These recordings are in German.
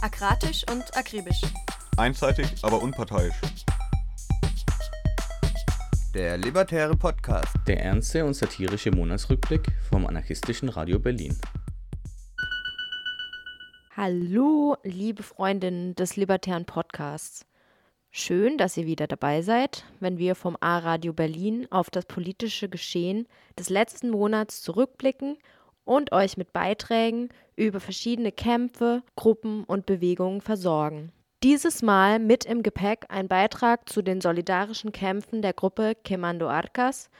Akratisch und akribisch. Einseitig, aber unparteiisch. Der Libertäre Podcast. Der ernste und satirische Monatsrückblick vom anarchistischen Radio Berlin. Hallo, liebe Freundinnen des Libertären Podcasts. Schön, dass ihr wieder dabei seid, wenn wir vom A-Radio Berlin auf das politische Geschehen des letzten Monats zurückblicken und euch mit Beiträgen über verschiedene Kämpfe, Gruppen und Bewegungen versorgen. Dieses Mal mit im Gepäck ein Beitrag zu den solidarischen Kämpfen der Gruppe Quemando Arcas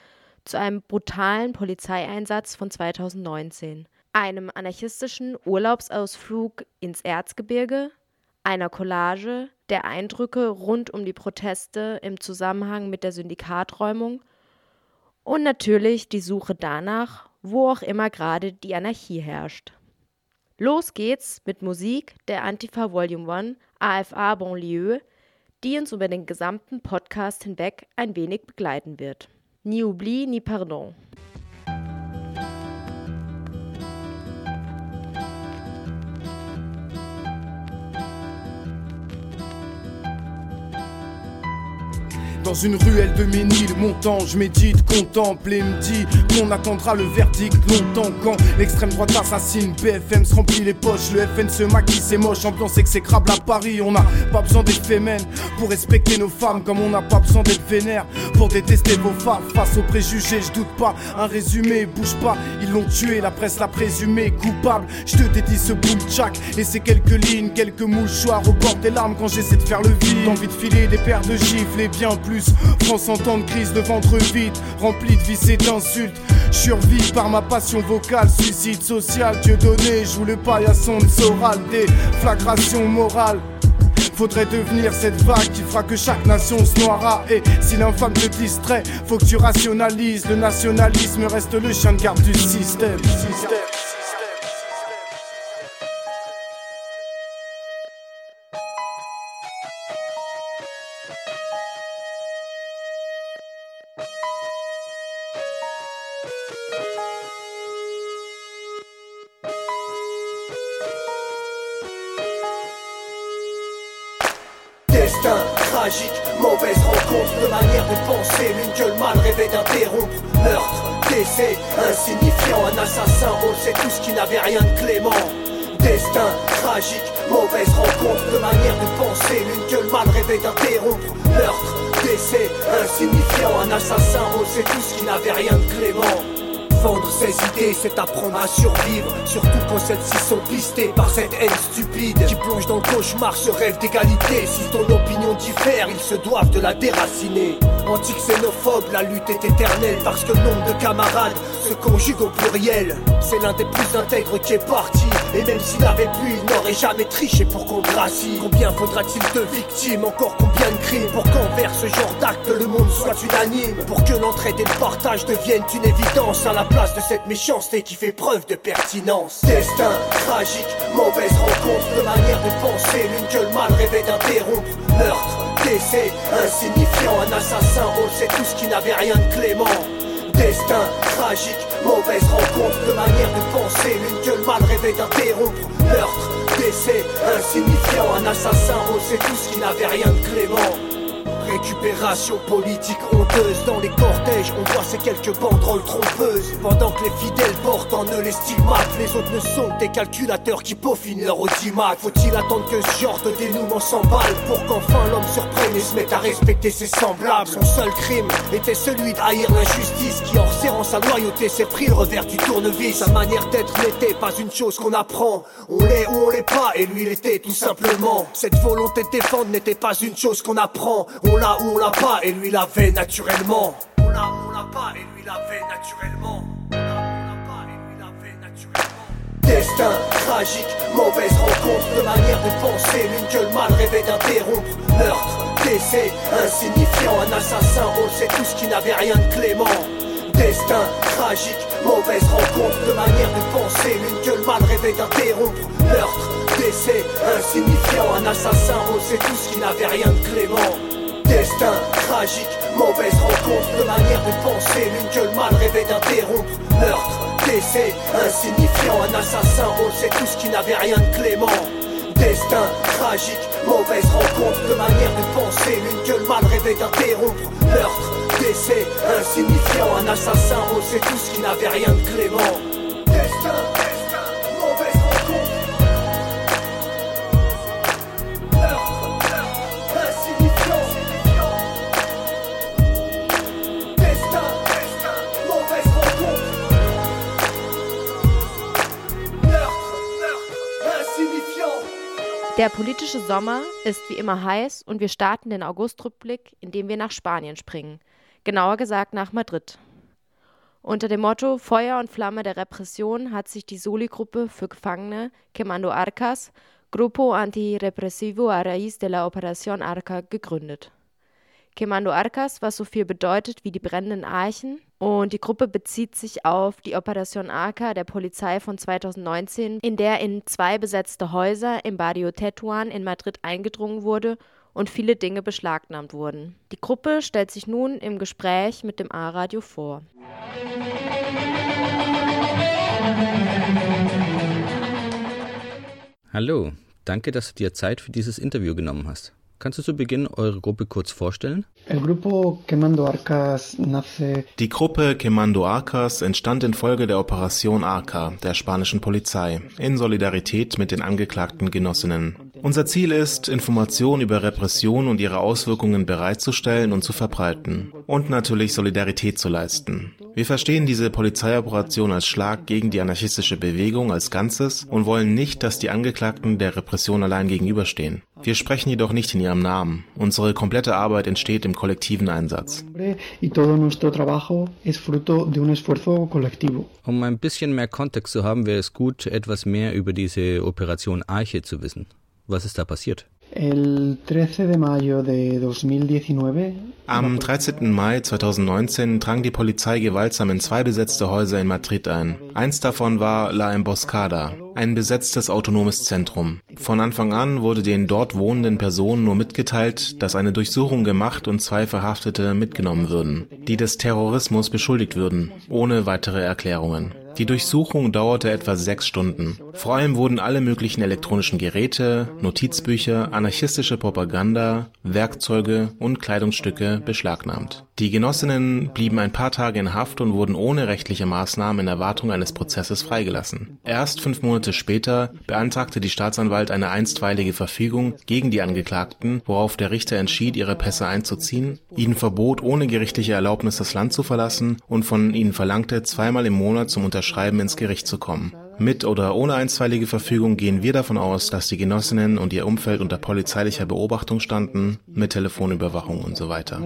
zu einem brutalen Polizeieinsatz von 2019, einem anarchistischen Urlaubsausflug ins Erzgebirge, einer Collage der Eindrücke rund um die Proteste im Zusammenhang mit der Syndikaträumung und natürlich die Suche danach, wo auch immer gerade die Anarchie herrscht. Los geht's mit Musik der Antifa Volume 1 AFA Bonlieu, die uns über den gesamten Podcast hinweg ein wenig begleiten wird. Ni oubli, ni pardon. Dans une ruelle de Ménil, montant, je médite, contemple et me dis qu'on attendra le verdict longtemps quand l'extrême droite assassine. BFM se remplit les poches, le FN se maquille, c'est moche, ambiance exécrable à Paris. On n'a pas besoin d'être fémène pour respecter nos femmes, comme on n'a pas besoin d'être vénère pour détester vos femmes. Face aux préjugés, je doute pas, un résumé, bouge pas, ils l'ont tué, la presse l'a présumé coupable. Je te dédie ce boom tchac et ces quelques lignes, quelques mouchoirs au bord des larmes quand j'essaie de faire le vide. Envie de filer des paires de gifles et bien plus. France en temps de crise de ventre vide, rempli de vices et d'insultes. Survie par ma passion vocale, suicide social, Dieu donné, joue le paillasson de Soral, déflagration morale. Faudrait devenir cette vague qui fera que chaque nation se noiera. Et si l'infâme te distrait, faut que tu rationalises. Le nationalisme reste le chien de garde du système. système. Rêvait d'interrompre. Meurtre, décès, insignifiant, un assassin, on sait tous qui n'avait rien de clément. Destin tragique, mauvaise rencontre, de manière de penser, l'une que mal rêvait d'interrompre. Meurtre, décès, insignifiant, un assassin, on sait tous qui n'avait rien de clément. Vendre ses idées, c'est apprendre à survivre. Surtout quand celles-ci sont pistées par cette haine stupide qui plonge dans le cauchemar ce rêve d'égalité. Si ton opinion diffère, ils se doivent de la déraciner. Anti-xénophobe, la lutte est éternelle parce que le nombre de camarades se conjugue au pluriel. C'est l'un des plus intègres qui est parti. Et même s'il avait pu, il n'aurait jamais triché pour qu'on gracie. Combien faudra-t-il de victimes, encore combien de crimes? Pour qu'envers ce genre d'acte le monde soit unanime Pour que l'entraide et le partage deviennent une évidence à la place de cette méchanceté qui fait preuve de pertinence. Destin tragique, mauvaise rencontre, de manière de penser, l'une que le mal rêvait d'interrompre. Meurtre, décès, insignifiant, un assassin, on sait tous qui n'avait rien de clément. Destin tragique, mauvaise rencontre, de manière de penser, l'une que le mal rêvait d'interrompre. Meurtre, décès, insignifiant, un assassin, on sait tous qui n'avait rien de clément. Récupération politique honteuse dans les cortèges, on voit ces quelques banderoles trompeuses. Pendant que les fidèles portent en eux les stigmates, les autres ne sont que des calculateurs qui peaufinent leur audimat. Faut-il attendre que ce genre de dénouement s'emballe pour qu'enfin l'homme surprenne et se mette à respecter ses semblables? Son seul crime était celui de haïr l'injustice qui, en resserrant sa loyauté, s'est pris le revers du tournevis. Sa manière d'être n'était pas une chose qu'on apprend. On l'est ou on l'est pas, et lui il était tout simplement. Cette volonté de défendre n'était pas une chose qu'on apprend. L'a ou on l'a pas, et lui l'avait naturellement. On l'a ou on l'a pas, et lui l'avait naturellement. Destin tragique, mauvaise rencontre, de manière de penser, l'une que le mal rêvait d'interrompre. Meurtre, décès, insignifiant, un assassin, on sait tous qui n'avait rien de clément. Destin tragique, mauvaise rencontre, de manière de penser, l'une que le mal rêvait d'interrompre. Meurtre, décès, insignifiant, un assassin, on sait tous qui n'avait rien de clément. Destin tragique, mauvaise rencontre, de manière de penser, l'une que le mal rêvait d'interrompre. Meurtre, décès, insignifiant, un assassin, on sait tous qui n'avait rien de clément. Destin tragique, mauvaise rencontre, de manière de penser, l'une que le mal rêvait d'interrompre. Meurtre, décès, insignifiant, un assassin, on sait tous qui n'avait rien de clément. Destin, Der politische Sommer ist wie immer heiß und wir starten den Augustrückblick, indem wir nach Spanien springen. Genauer gesagt nach Madrid. Unter dem Motto Feuer und Flamme der Repression hat sich die Soli-Gruppe für Gefangene Quemando Arcas, Grupo Antirepresivo a Raíz de la Operación Arca, gegründet. Quemando Arcas, was so viel bedeutet wie die brennenden Archen. Und die Gruppe bezieht sich auf die Operation Arca der Polizei von 2019, in der in zwei besetzte Häuser im Barrio Tetuan in Madrid eingedrungen wurde und viele Dinge beschlagnahmt wurden. Die Gruppe stellt sich nun im Gespräch mit dem A-Radio vor. Hallo, danke, dass du dir Zeit für dieses Interview genommen hast. Kannst du zu Beginn eure Gruppe kurz vorstellen? El grupo Quemando Arcas nace Die Gruppe Quemando Arcas entstand infolge der Operation Arca der spanischen Polizei in Solidarität mit den angeklagten Genossinnen. Unser Ziel ist, Informationen über Repression und ihre Auswirkungen bereitzustellen und zu verbreiten und natürlich Solidarität zu leisten. Wir verstehen diese Polizeioperation als Schlag gegen die anarchistische Bewegung als Ganzes und wollen nicht, dass die Angeklagten der Repression allein gegenüberstehen. Wir sprechen jedoch nicht in ihrem Namen. Unsere komplette Arbeit entsteht im kollektiven Einsatz. y todo nuestro trabajo es fruto de un esfuerzo colectivo. Um ein bisschen mehr Kontext zu haben, wäre es gut, etwas mehr über diese Operation Arche zu wissen. Was ist da passiert? El 13 de mayo de 2019 Am 13. Mai 2019 drang die Polizei gewaltsam in zwei besetzte Häuser in Madrid ein. Eins davon war La Emboscada, ein besetztes autonomes Zentrum. Von Anfang an wurde den dort wohnenden Personen nur mitgeteilt, dass eine Durchsuchung gemacht und zwei Verhaftete mitgenommen würden, die des Terrorismus beschuldigt würden, ohne weitere Erklärungen. Die Durchsuchung dauerte etwa sechs Stunden. Vor allem wurden alle möglichen elektronischen Geräte, Notizbücher, anarchistische Propaganda, Werkzeuge und Kleidungsstücke beschlagnahmt. Die Genossinnen blieben ein paar Tage in Haft und wurden ohne rechtliche Maßnahmen in Erwartung eines Prozesses freigelassen. Erst fünf Monate später beantragte die Staatsanwalt eine einstweilige Verfügung gegen die Angeklagten, worauf der Richter entschied, ihre Pässe einzuziehen, ihnen verbot, ohne gerichtliche Erlaubnis das Land zu verlassen und von ihnen verlangte, zweimal im Monat zum Unterschreiben ins Gericht zu kommen. Mit oder ohne einstweilige Verfügung gehen wir davon aus, dass die Genossinnen und ihr Umfeld unter polizeilicher Beobachtung standen, mit Telefonüberwachung und so weiter.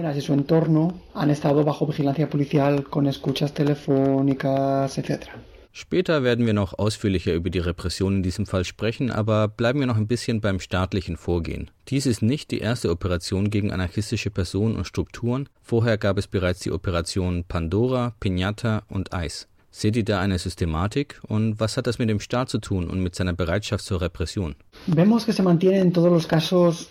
Später werden wir noch ausführlicher über die Repression in diesem Fall sprechen, aber bleiben wir noch ein bisschen beim staatlichen Vorgehen. Dies ist nicht die erste Operation gegen anarchistische Personen und Strukturen. Vorher gab es bereits die Operationen Pandora, Piñata und Eis. Seht ihr da eine Systematik und was hat das mit dem Staat zu tun und mit seiner Bereitschaft zur Repression? Vemos que se mantiene en todos los casos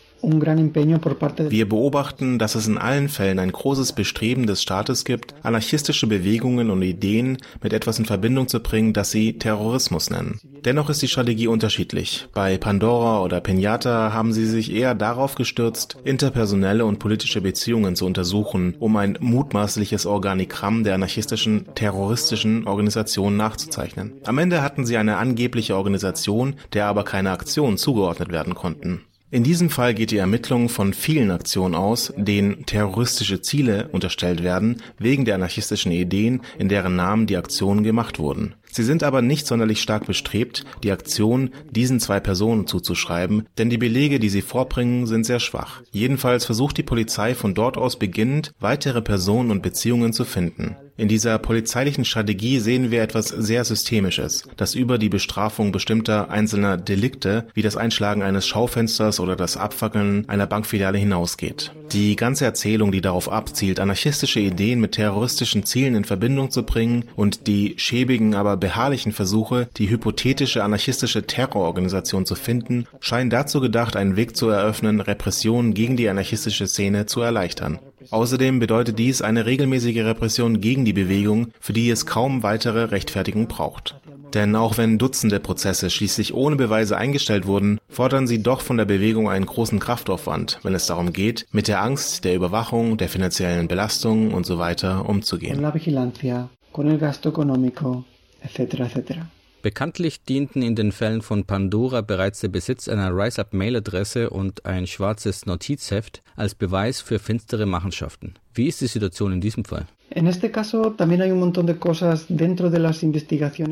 Wir beobachten, dass es in allen Fällen ein großes Bestreben des Staates gibt, anarchistische Bewegungen und Ideen mit etwas in Verbindung zu bringen, das sie Terrorismus nennen. Dennoch ist die Strategie unterschiedlich. Bei Pandora oder Pinata haben sie sich eher darauf gestürzt, interpersonelle und politische Beziehungen zu untersuchen, um ein mutmaßliches Organigramm der anarchistischen, terroristischen Organisation nachzuzeichnen. Am Ende hatten sie eine angebliche Organisation, der aber keine Aktionen zugeordnet werden konnten. In diesem Fall geht die Ermittlung von vielen Aktionen aus, denen terroristische Ziele unterstellt werden, wegen der anarchistischen Ideen, in deren Namen die Aktionen gemacht wurden. Sie sind aber nicht sonderlich stark bestrebt, die Aktion diesen zwei Personen zuzuschreiben, denn die Belege, die sie vorbringen, sind sehr schwach. Jedenfalls versucht die Polizei von dort aus beginnend, weitere Personen und Beziehungen zu finden. In dieser polizeilichen Strategie sehen wir etwas sehr Systemisches, das über die Bestrafung bestimmter einzelner Delikte wie das Einschlagen eines Schaufensters oder das Abfackeln einer Bankfiliale hinausgeht. Die ganze Erzählung, die darauf abzielt, anarchistische Ideen mit terroristischen Zielen in Verbindung zu bringen und die schäbigen, aber beharrlichen Versuche, die hypothetische anarchistische Terrororganisation zu finden, scheinen dazu gedacht, einen Weg zu eröffnen, Repressionen gegen die anarchistische Szene zu erleichtern. Außerdem bedeutet dies eine regelmäßige Repression gegen die Bewegung, für die es kaum weitere Rechtfertigung braucht. Denn auch wenn Dutzende Prozesse schließlich ohne Beweise eingestellt wurden, fordern sie doch von der Bewegung einen großen Kraftaufwand, wenn es darum geht, mit der Angst, der Überwachung, der finanziellen Belastung und so umzugehen. Con la vigilancia, con el gasto económico, etcétera, etcétera. Bekanntlich dienten in den Fällen von Pandora bereits der Besitz einer RiseUp-Mailadresse und ein schwarzes Notizheft als Beweis für finstere Machenschaften. Wie ist die Situation in diesem Fall?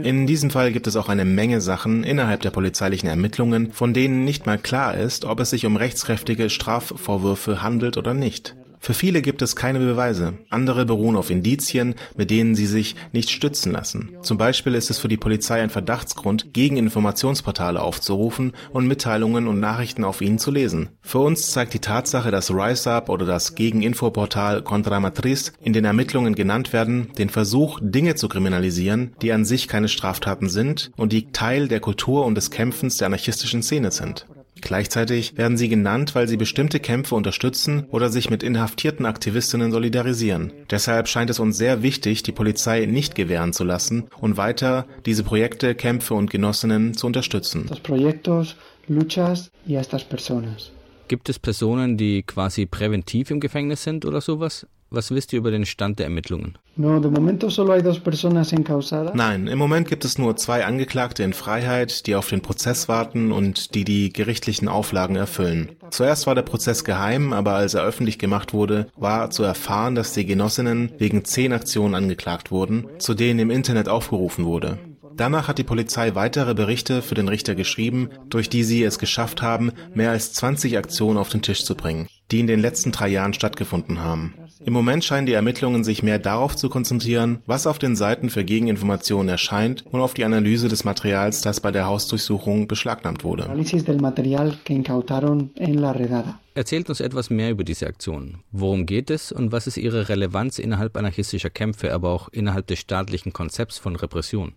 In diesem Fall gibt es auch eine Menge Sachen innerhalb der polizeilichen Ermittlungen, von denen nicht mal klar ist, ob es sich um rechtskräftige Strafvorwürfe handelt oder nicht. Für viele gibt es keine Beweise. Andere beruhen auf Indizien, mit denen sie sich nicht stützen lassen. Zum Beispiel ist es für die Polizei ein Verdachtsgrund, gegen Informationsportale aufzurufen und Mitteilungen und Nachrichten auf ihnen zu lesen. Für uns zeigt die Tatsache, dass RiseUp oder das Gegeninfoportal Contra Matriz in den Ermittlungen genannt werden, den Versuch, Dinge zu kriminalisieren, die an sich keine Straftaten sind und die Teil der Kultur und des Kämpfens der anarchistischen Szene sind. Gleichzeitig werden sie genannt, weil sie bestimmte Kämpfe unterstützen oder sich mit inhaftierten Aktivistinnen solidarisieren. Deshalb scheint es uns sehr wichtig, die Polizei nicht gewähren zu lassen und weiter diese Projekte, Kämpfe und Genossinnen zu unterstützen. Gibt es Personen, die quasi präventiv im Gefängnis sind oder sowas? Was wisst ihr über den Stand der Ermittlungen? No, de momento solo hay dos personas encausadas. Nein, im Moment gibt es nur zwei Angeklagte in Freiheit, die auf den Prozess warten und die die gerichtlichen Auflagen erfüllen. Zuerst war der Prozess geheim, aber als er öffentlich gemacht wurde, war zu erfahren, dass die Genossinnen wegen zehn Aktionen angeklagt wurden, zu denen im Internet aufgerufen wurde. Danach hat die Polizei weitere Berichte für den Richter geschrieben, durch die sie es geschafft haben, mehr als 20 Aktionen auf den Tisch zu bringen, die in den letzten drei Jahren stattgefunden haben. Im Moment scheinen die Ermittlungen sich mehr darauf zu konzentrieren, was auf den Seiten für Gegeninformationen erscheint und auf die Analyse des Materials, das bei der Hausdurchsuchung beschlagnahmt wurde. Erzählt uns etwas mehr über diese Aktion. Worum geht es und was ist ihre Relevanz innerhalb anarchistischer Kämpfe, aber auch innerhalb des staatlichen Konzepts von Repression?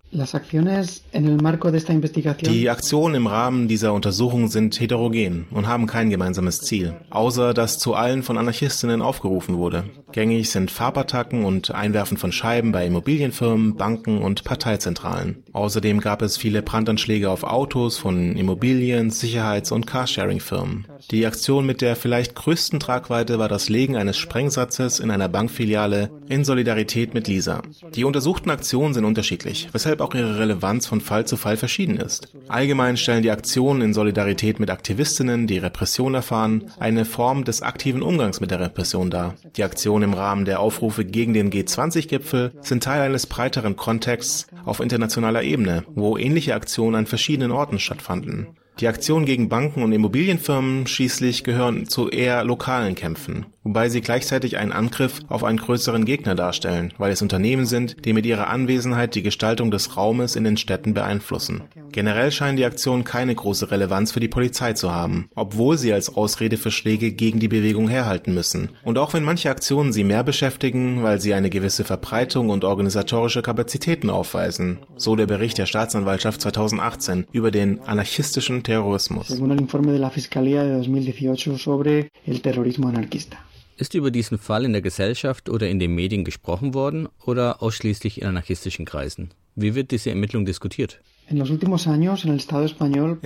Die Aktionen im Rahmen dieser Untersuchung sind heterogen und haben kein gemeinsames Ziel, außer dass zu allen von Anarchistinnen aufgerufen wurde. Gängig sind Farbattacken und Einwerfen von Scheiben bei Immobilienfirmen, Banken und Parteizentralen. Außerdem gab es viele Brandanschläge auf Autos von Immobilien, Sicherheits- und Carsharing-Firmen. Die Aktion mit der vielleicht größten Tragweite war das Legen eines Sprengsatzes in einer Bankfiliale in Solidarität mit Lisa. Die untersuchten Aktionen sind unterschiedlich, weshalb auch ihre Relevanz von Fall zu Fall verschieden ist. Allgemein stellen die Aktionen in Solidarität mit Aktivistinnen, die Repression erfahren, eine Form des aktiven Umgangs mit der Repression dar. Die Aktionen im Rahmen der Aufrufe gegen den G20-Gipfel sind Teil eines breiteren Kontexts auf internationaler Ebene, wo ähnliche Aktionen an verschiedenen Orten stattfanden. Die Aktionen gegen Banken und Immobilienfirmen schließlich gehören zu eher lokalen Kämpfen, wobei sie gleichzeitig einen Angriff auf einen größeren Gegner darstellen, weil es Unternehmen sind, die mit ihrer Anwesenheit die Gestaltung des Raumes in den Städten beeinflussen. Generell scheinen die Aktionen keine große Relevanz für die Polizei zu haben, obwohl sie als Ausrede für Schläge gegen die Bewegung herhalten müssen. Und auch wenn manche Aktionen sie mehr beschäftigen, weil sie eine gewisse Verbreitung und organisatorische Kapazitäten aufweisen, so der Bericht der Staatsanwaltschaft 2018 über den anarchistischen Terrorismus. según el informe de la Fiscalía de 2018 sobre el terrorismo anarquista. Ist über diesen Fall in der Gesellschaft oder in den Medien gesprochen worden oder ausschließlich in anarchistischen Kreisen? Wie wird diese Ermittlung diskutiert? In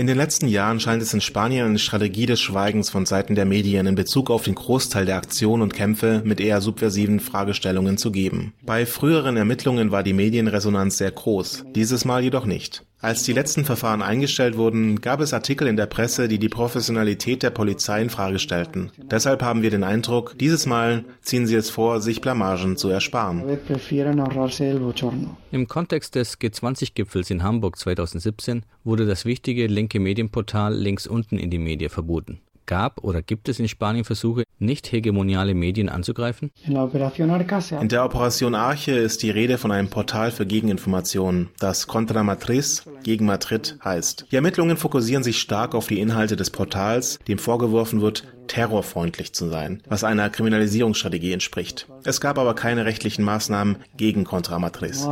den letzten Jahren scheint es in Spanien eine Strategie des Schweigens von Seiten der Medien in Bezug auf den Großteil der Aktionen und Kämpfe mit eher subversiven Fragestellungen zu geben. Bei früheren Ermittlungen war die Medienresonanz sehr groß, dieses Mal jedoch nicht. Als die letzten Verfahren eingestellt wurden, gab es Artikel in der Presse, die die Professionalität der Polizei in Frage stellten. Deshalb haben wir den Eindruck, dieses Mal ziehen sie es vor, sich Blamagen zu ersparen. Im Kontext des G20-Gipfels in Hamburg 2017 wurde das wichtige linke Medienportal links unten in die Medien verboten. Gab oder gibt es in Spanien Versuche, nicht hegemoniale Medien anzugreifen? In der Operation Arche ist die Rede von einem Portal für Gegeninformationen, das Contra Matriz gegen Madrid heißt. Die Ermittlungen fokussieren sich stark auf die Inhalte des Portals, dem vorgeworfen wird, terrorfreundlich zu sein, was einer Kriminalisierungsstrategie entspricht. Es gab aber keine rechtlichen Maßnahmen gegen Contra Matriz.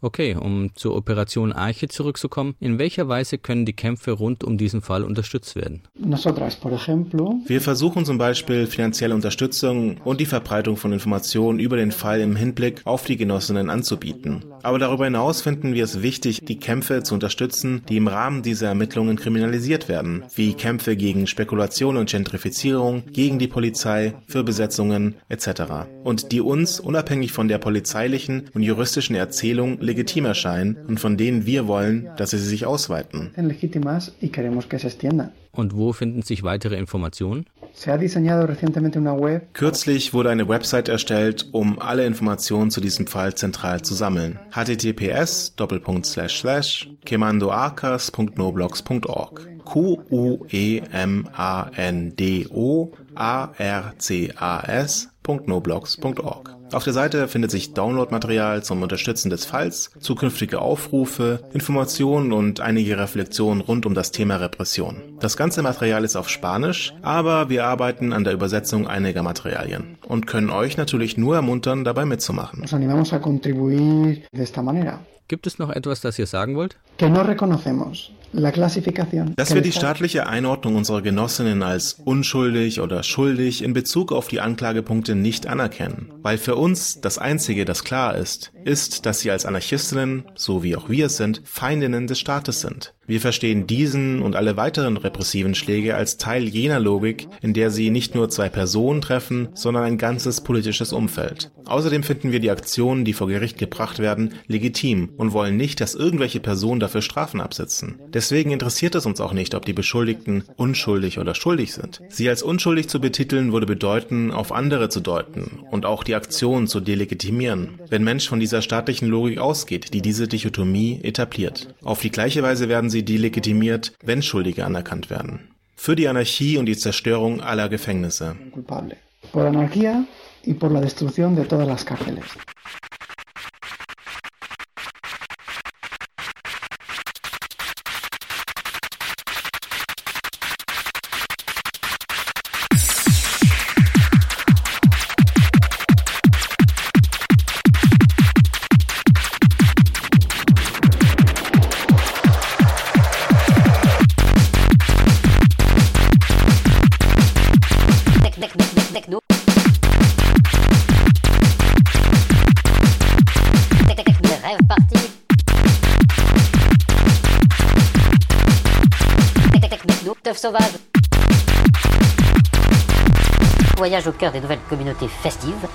Okay, um zur Operation Arche zurückzukommen, in welcher Weise können die Kämpfe rund um diesen Fall unterstützt werden? Nosotras, por ejemplo, Wir versuchen zum Beispiel finanzielle Unterstützung und die Verbreitung von Informationen über den Fall im Hinblick auf die Genossinnen anzubieten. Aber darüber hinaus finden wir es wichtig, die Kämpfe zu unterstützen, die im Rahmen dieser Ermittlungen kriminalisiert werden, wie Kämpfe gegen Spekulation und Gentrifizierung, gegen die Polizei, für Besetzungen etc. Und die uns, unabhängig von der polizeilichen und juristischen Erzählung, legitim erscheinen und von denen wir wollen, dass sie sich ausweiten. Und wo finden sich weitere Informationen? Se ha diseñado recientemente una web Kürzlich wurde eine Website erstellt, um alle Informationen zu diesem Fall zentral zu sammeln. https quemandoarcas.noblogs.org q u e m a n d o a r c a s.noblogs.org. Auf der Seite findet sich Downloadmaterial zum Unterstützen des Falls, zukünftige Aufrufe, Informationen und einige Reflexionen rund um das Thema Repression. Das ganze Material ist auf Spanisch, aber wir arbeiten an der Übersetzung einiger Materialien und können euch natürlich nur ermuntern, dabei mitzumachen. Gibt es noch etwas, das ihr sagen wollt? Que no reconocemos la clasificación. Dass wir die staatliche Einordnung unserer Genossinnen als unschuldig oder schuldig in Bezug auf die Anklagepunkte nicht anerkennen. Weil für uns das Einzige, das klar ist, ist, dass sie als Anarchistinnen, so wie auch wir es sind, Feindinnen des Staates sind. Wir verstehen diesen und alle weiteren repressiven Schläge als Teil jener Logik, in der sie nicht nur zwei Personen treffen, sondern ein ganzes politisches Umfeld. Außerdem finden wir die Aktionen, die vor Gericht gebracht werden, legitim und wollen nicht, dass irgendwelche Personen dafür Strafen absitzen. Deswegen interessiert es uns auch nicht, ob die Beschuldigten unschuldig oder schuldig sind. Sie als unschuldig zu betiteln würde bedeuten, auf andere zu deuten und auch die Aktion zu delegitimieren, wenn Mensch von dieser staatlichen Logik ausgeht, die diese Dichotomie etabliert. Auf die gleiche Weise werden sie delegitimiert, wenn Schuldige anerkannt werden. Für die Anarchie und die Zerstörung aller Gefängnisse. Por anarquía y por la destrucción de todas las cárceles. Au cœur des nouvelles communautés festives.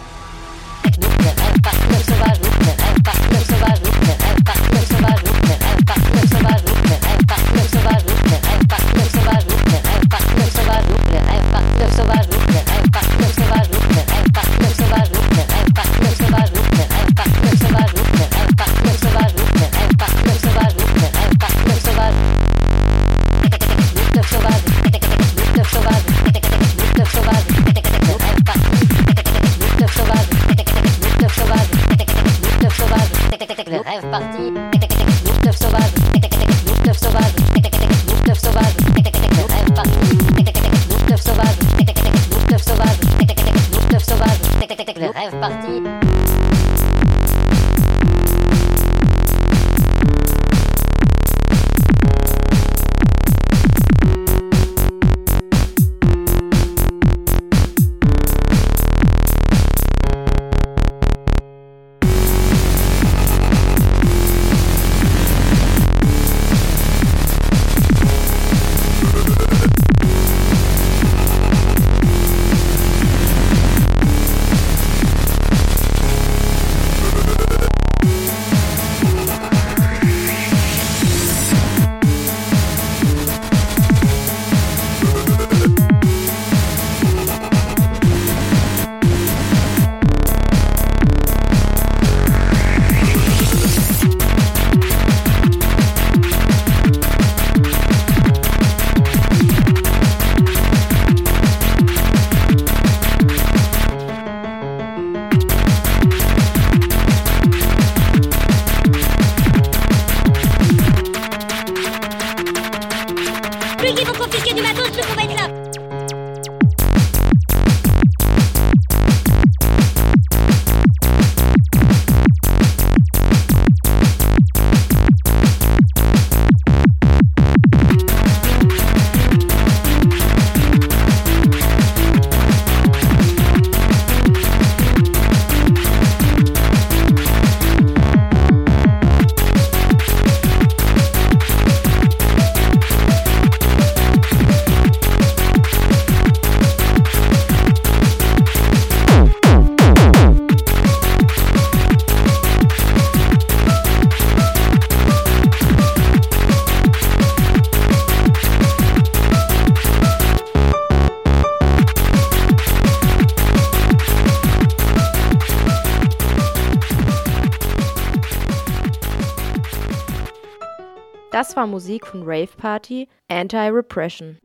Musik von Rave Party Anti-Repression.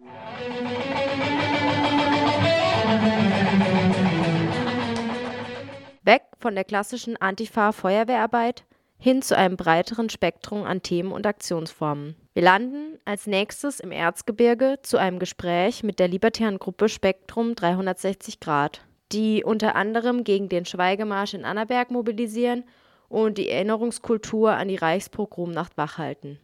Weg von der klassischen Antifa-Feuerwehrarbeit hin zu einem breiteren Spektrum an Themen und Aktionsformen. Wir landen als nächstes im Erzgebirge zu einem Gespräch mit der libertären Gruppe Spektrum 360 Grad, die unter anderem gegen den Schweigemarsch in Annaberg mobilisieren und die Erinnerungskultur an die Reichspogromnacht wachhalten.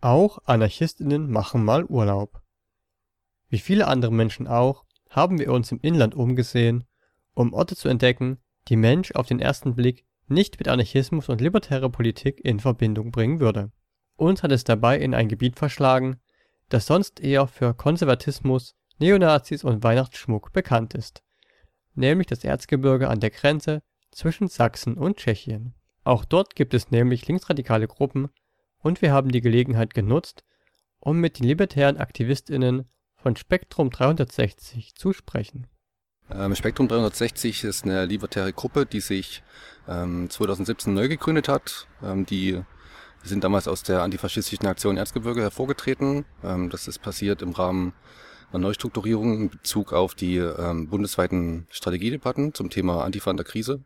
Auch Anarchistinnen machen mal Urlaub. Wie viele andere Menschen auch, haben wir uns im Inland umgesehen, um Orte zu entdecken, die Mensch auf den ersten Blick nicht mit Anarchismus und libertärer Politik in Verbindung bringen würde. Uns hat es dabei in ein Gebiet verschlagen, das sonst eher für Konservatismus, Neonazis und Weihnachtsschmuck bekannt ist, nämlich das Erzgebirge an der Grenze zwischen Sachsen und Tschechien. Auch dort gibt es nämlich linksradikale Gruppen und wir haben die Gelegenheit genutzt, um mit den libertären AktivistInnen von Spektrum 360 zu sprechen. Ähm, Spektrum 360 ist eine libertäre Gruppe, die sich ähm, 2017 neu gegründet hat. Ähm, die sind damals aus der antifaschistischen Aktion Erzgebirge hervorgetreten. Ähm, das ist passiert im Rahmen Neustrukturierung in Bezug auf die ähm, bundesweiten Strategiedebatten zum Thema Antifa in der Krise.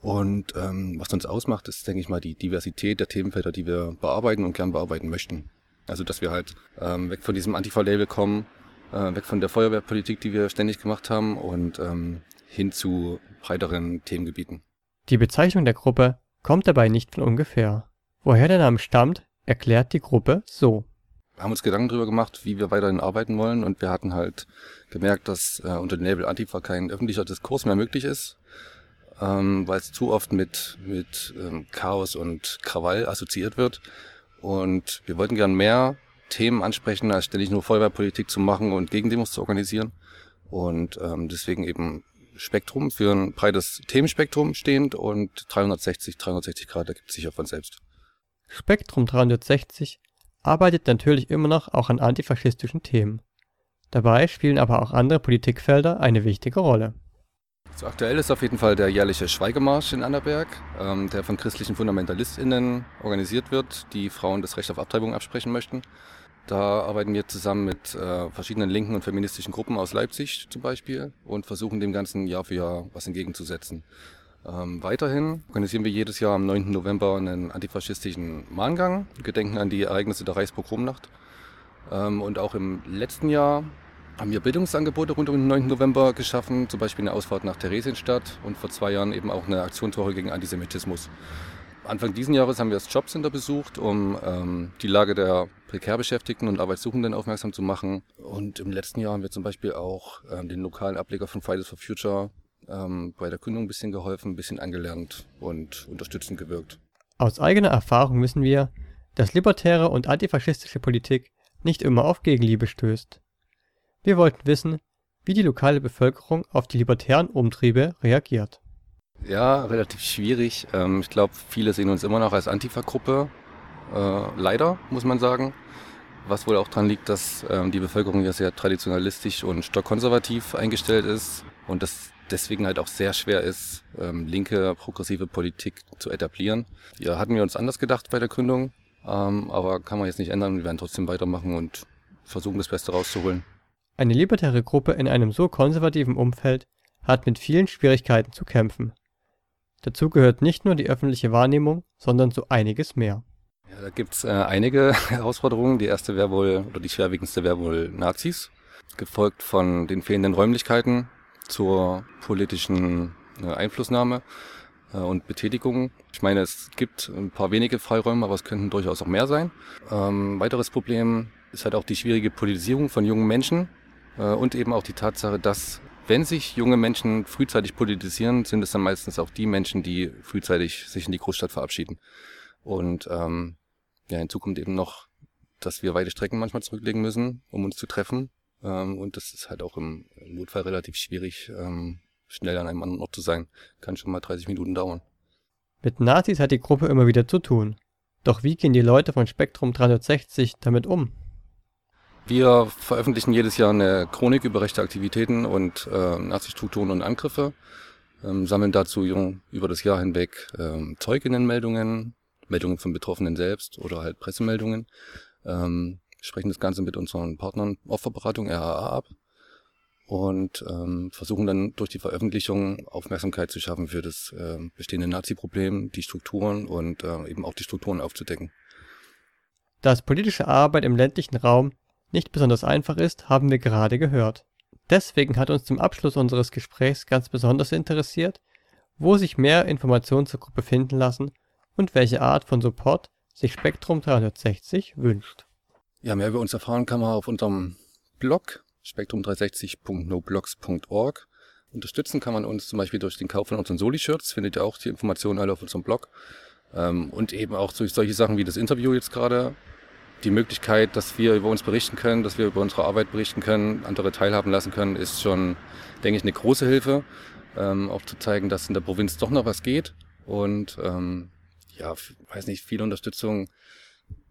Und ähm, was uns ausmacht, ist, denke ich mal, die Diversität der Themenfelder, die wir bearbeiten und gern bearbeiten möchten. Also dass wir halt ähm, weg von diesem Antifa-Label kommen, äh, weg von der Feuerwehrpolitik, die wir ständig gemacht haben und ähm, hin zu breiteren Themengebieten. Die Bezeichnung der Gruppe kommt dabei nicht von ungefähr. Woher der Name stammt, erklärt die Gruppe so. Haben uns Gedanken darüber gemacht, wie wir weiterhin arbeiten wollen und wir hatten halt gemerkt, dass äh, unter dem Antifa kein öffentlicher Diskurs mehr möglich ist, ähm, weil es zu oft mit, mit ähm, Chaos und Krawall assoziiert wird und wir wollten gern mehr Themen ansprechen, als ständig nur Feuerwehrpolitik zu machen und Gegendemos zu organisieren. Und ähm, deswegen eben Spektrum für ein breites Themenspektrum stehend und 360, 360 Grad ergibt sich ja von selbst. Spektrum 360 arbeitet natürlich immer noch auch an antifaschistischen Themen. Dabei spielen aber auch andere Politikfelder eine wichtige Rolle. So aktuell ist auf jeden Fall der jährliche Schweigemarsch in Annaberg, ähm, der von christlichen FundamentalistInnen organisiert wird, die Frauen das Recht auf Abtreibung absprechen möchten. Da arbeiten wir zusammen mit äh, verschiedenen linken und feministischen Gruppen aus Leipzig zum Beispiel und versuchen dem Ganzen Jahr für Jahr was entgegenzusetzen. Ähm, weiterhin organisieren wir jedes Jahr am 9. November einen antifaschistischen Mahngang, Gedenken an die Ereignisse der Reichspogromnacht. Ähm, und auch im letzten Jahr haben wir Bildungsangebote rund um den 9. November geschaffen, zum Beispiel eine Ausfahrt nach Theresienstadt und vor zwei Jahren eben auch eine Aktionswoche gegen Antisemitismus. Anfang diesen Jahres haben wir das Jobcenter besucht, um ähm, die Lage der prekär Beschäftigten und Arbeitssuchenden aufmerksam zu machen. Und im letzten Jahr haben wir zum Beispiel auch ähm, den lokalen Ableger von Fridays for Future ähm, bei der Gründung ein bisschen geholfen, ein bisschen angelernt und unterstützend gewirkt. Aus eigener Erfahrung wissen wir, dass libertäre und antifaschistische Politik nicht immer auf Gegenliebe stößt. Wir wollten wissen, wie die lokale Bevölkerung auf die libertären Umtriebe reagiert. Ja, relativ schwierig. Ähm, ich glaube, viele sehen uns immer noch als Antifa-Gruppe. Äh, leider, muss man sagen. Was wohl auch daran liegt, dass ähm, die Bevölkerung ja sehr traditionalistisch und stockkonservativ eingestellt ist und das deswegen halt auch sehr schwer ist, ähm, linke, progressive Politik zu etablieren. Ja, hatten wir uns anders gedacht bei der Gründung, aber kann man jetzt nicht ändern. Wir werden trotzdem weitermachen und versuchen, das Beste rauszuholen. Eine libertäre Gruppe in einem so konservativen Umfeld hat mit vielen Schwierigkeiten zu kämpfen. Dazu gehört nicht nur die öffentliche Wahrnehmung, sondern so einiges mehr. Ja, da gibt's äh, einige Herausforderungen. Die erste wäre wohl, oder die schwerwiegendste wäre wohl Nazis, gefolgt von den fehlenden Räumlichkeiten zur politischen äh, Einflussnahme äh, und Betätigung. Ich meine, es gibt ein paar wenige Freiräume, aber es könnten durchaus auch mehr sein. Ähm, weiteres Problem ist halt auch die schwierige Politisierung von jungen Menschen, äh, und eben auch die Tatsache, dass wenn sich junge Menschen frühzeitig politisieren, sind es dann meistens auch die Menschen, die frühzeitig sich in die Großstadt verabschieden. Und ähm, ja, hinzu kommt eben noch, dass wir weite Strecken manchmal zurücklegen müssen, um uns zu treffen. Ähm, und das ist halt auch im Notfall relativ schwierig, ähm, schnell an einem anderen Ort zu sein. Kann schon mal 30 Minuten dauern. Mit Nazis hat die Gruppe immer wieder zu tun. Doch wie gehen die Leute von Spektrum 360 damit um? Wir veröffentlichen jedes Jahr eine Chronik über rechte Aktivitäten und äh, Nazi-Strukturen und Angriffe. ähm, sammeln dazu über das Jahr hinweg ähm, Zeuginnenmeldungen, Meldungen von Betroffenen selbst oder halt Pressemeldungen, ähm, sprechen das Ganze mit unseren Partnern Opferberatung RAA ab und ähm, versuchen dann durch die Veröffentlichung Aufmerksamkeit zu schaffen für das äh, bestehende Nazi-Problem, die Strukturen und äh, eben auch die Strukturen aufzudecken. Dass politische Arbeit im ländlichen Raum nicht besonders einfach ist, haben wir gerade gehört. Deswegen hat uns zum Abschluss unseres Gesprächs ganz besonders interessiert, wo sich mehr Informationen zur Gruppe finden lassen und welche Art von Support sich Spektrum 360 wünscht. Ja, mehr über uns erfahren kann man auf unserem Blog spektrum360.noblogs.org. Unterstützen kann man uns zum Beispiel durch den Kauf von unseren Soli-Shirts, findet ihr auch die Informationen alle auf unserem Blog. Ähm, und eben auch durch solche Sachen wie das Interview jetzt gerade. Die Möglichkeit, dass wir über uns berichten können, dass wir über unsere Arbeit berichten können, andere teilhaben lassen können, ist schon, denke ich, eine große Hilfe. Ähm, auch zu zeigen, dass in der Provinz doch noch was geht. Und ähm, ja, weiß nicht, viel Unterstützung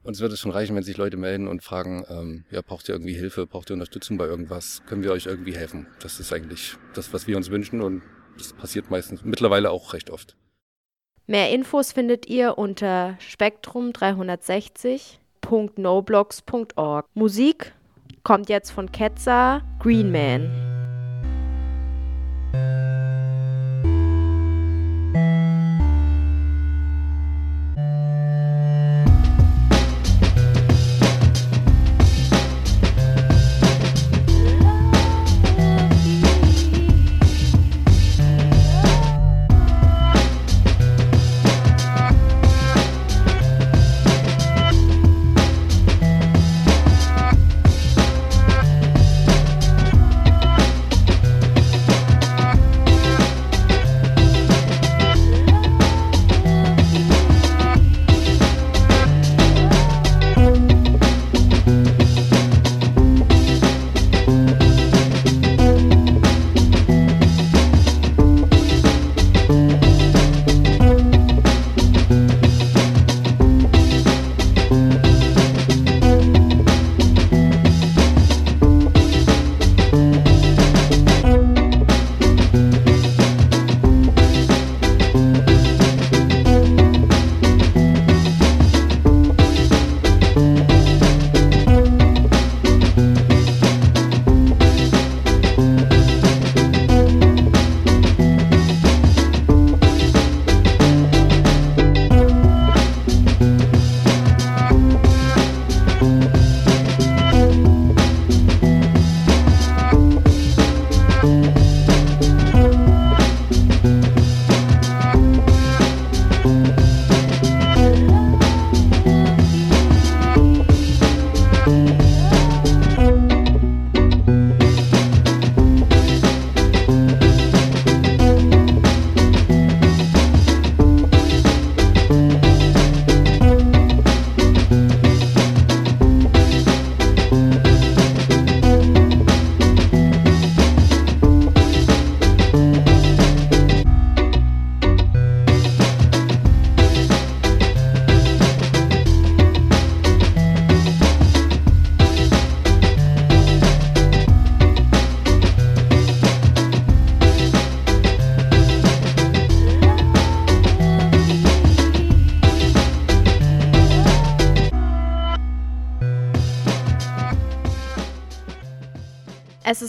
uns wird es schon reichen, wenn sich Leute melden und fragen, ähm, ja, braucht ihr irgendwie Hilfe, braucht ihr Unterstützung bei irgendwas, können wir euch irgendwie helfen? Das ist eigentlich das, was wir uns wünschen und das passiert meistens mittlerweile auch recht oft. Mehr Infos findet ihr unter spektrum360.noblogs.org. Musik kommt jetzt von Ketzer Green Man.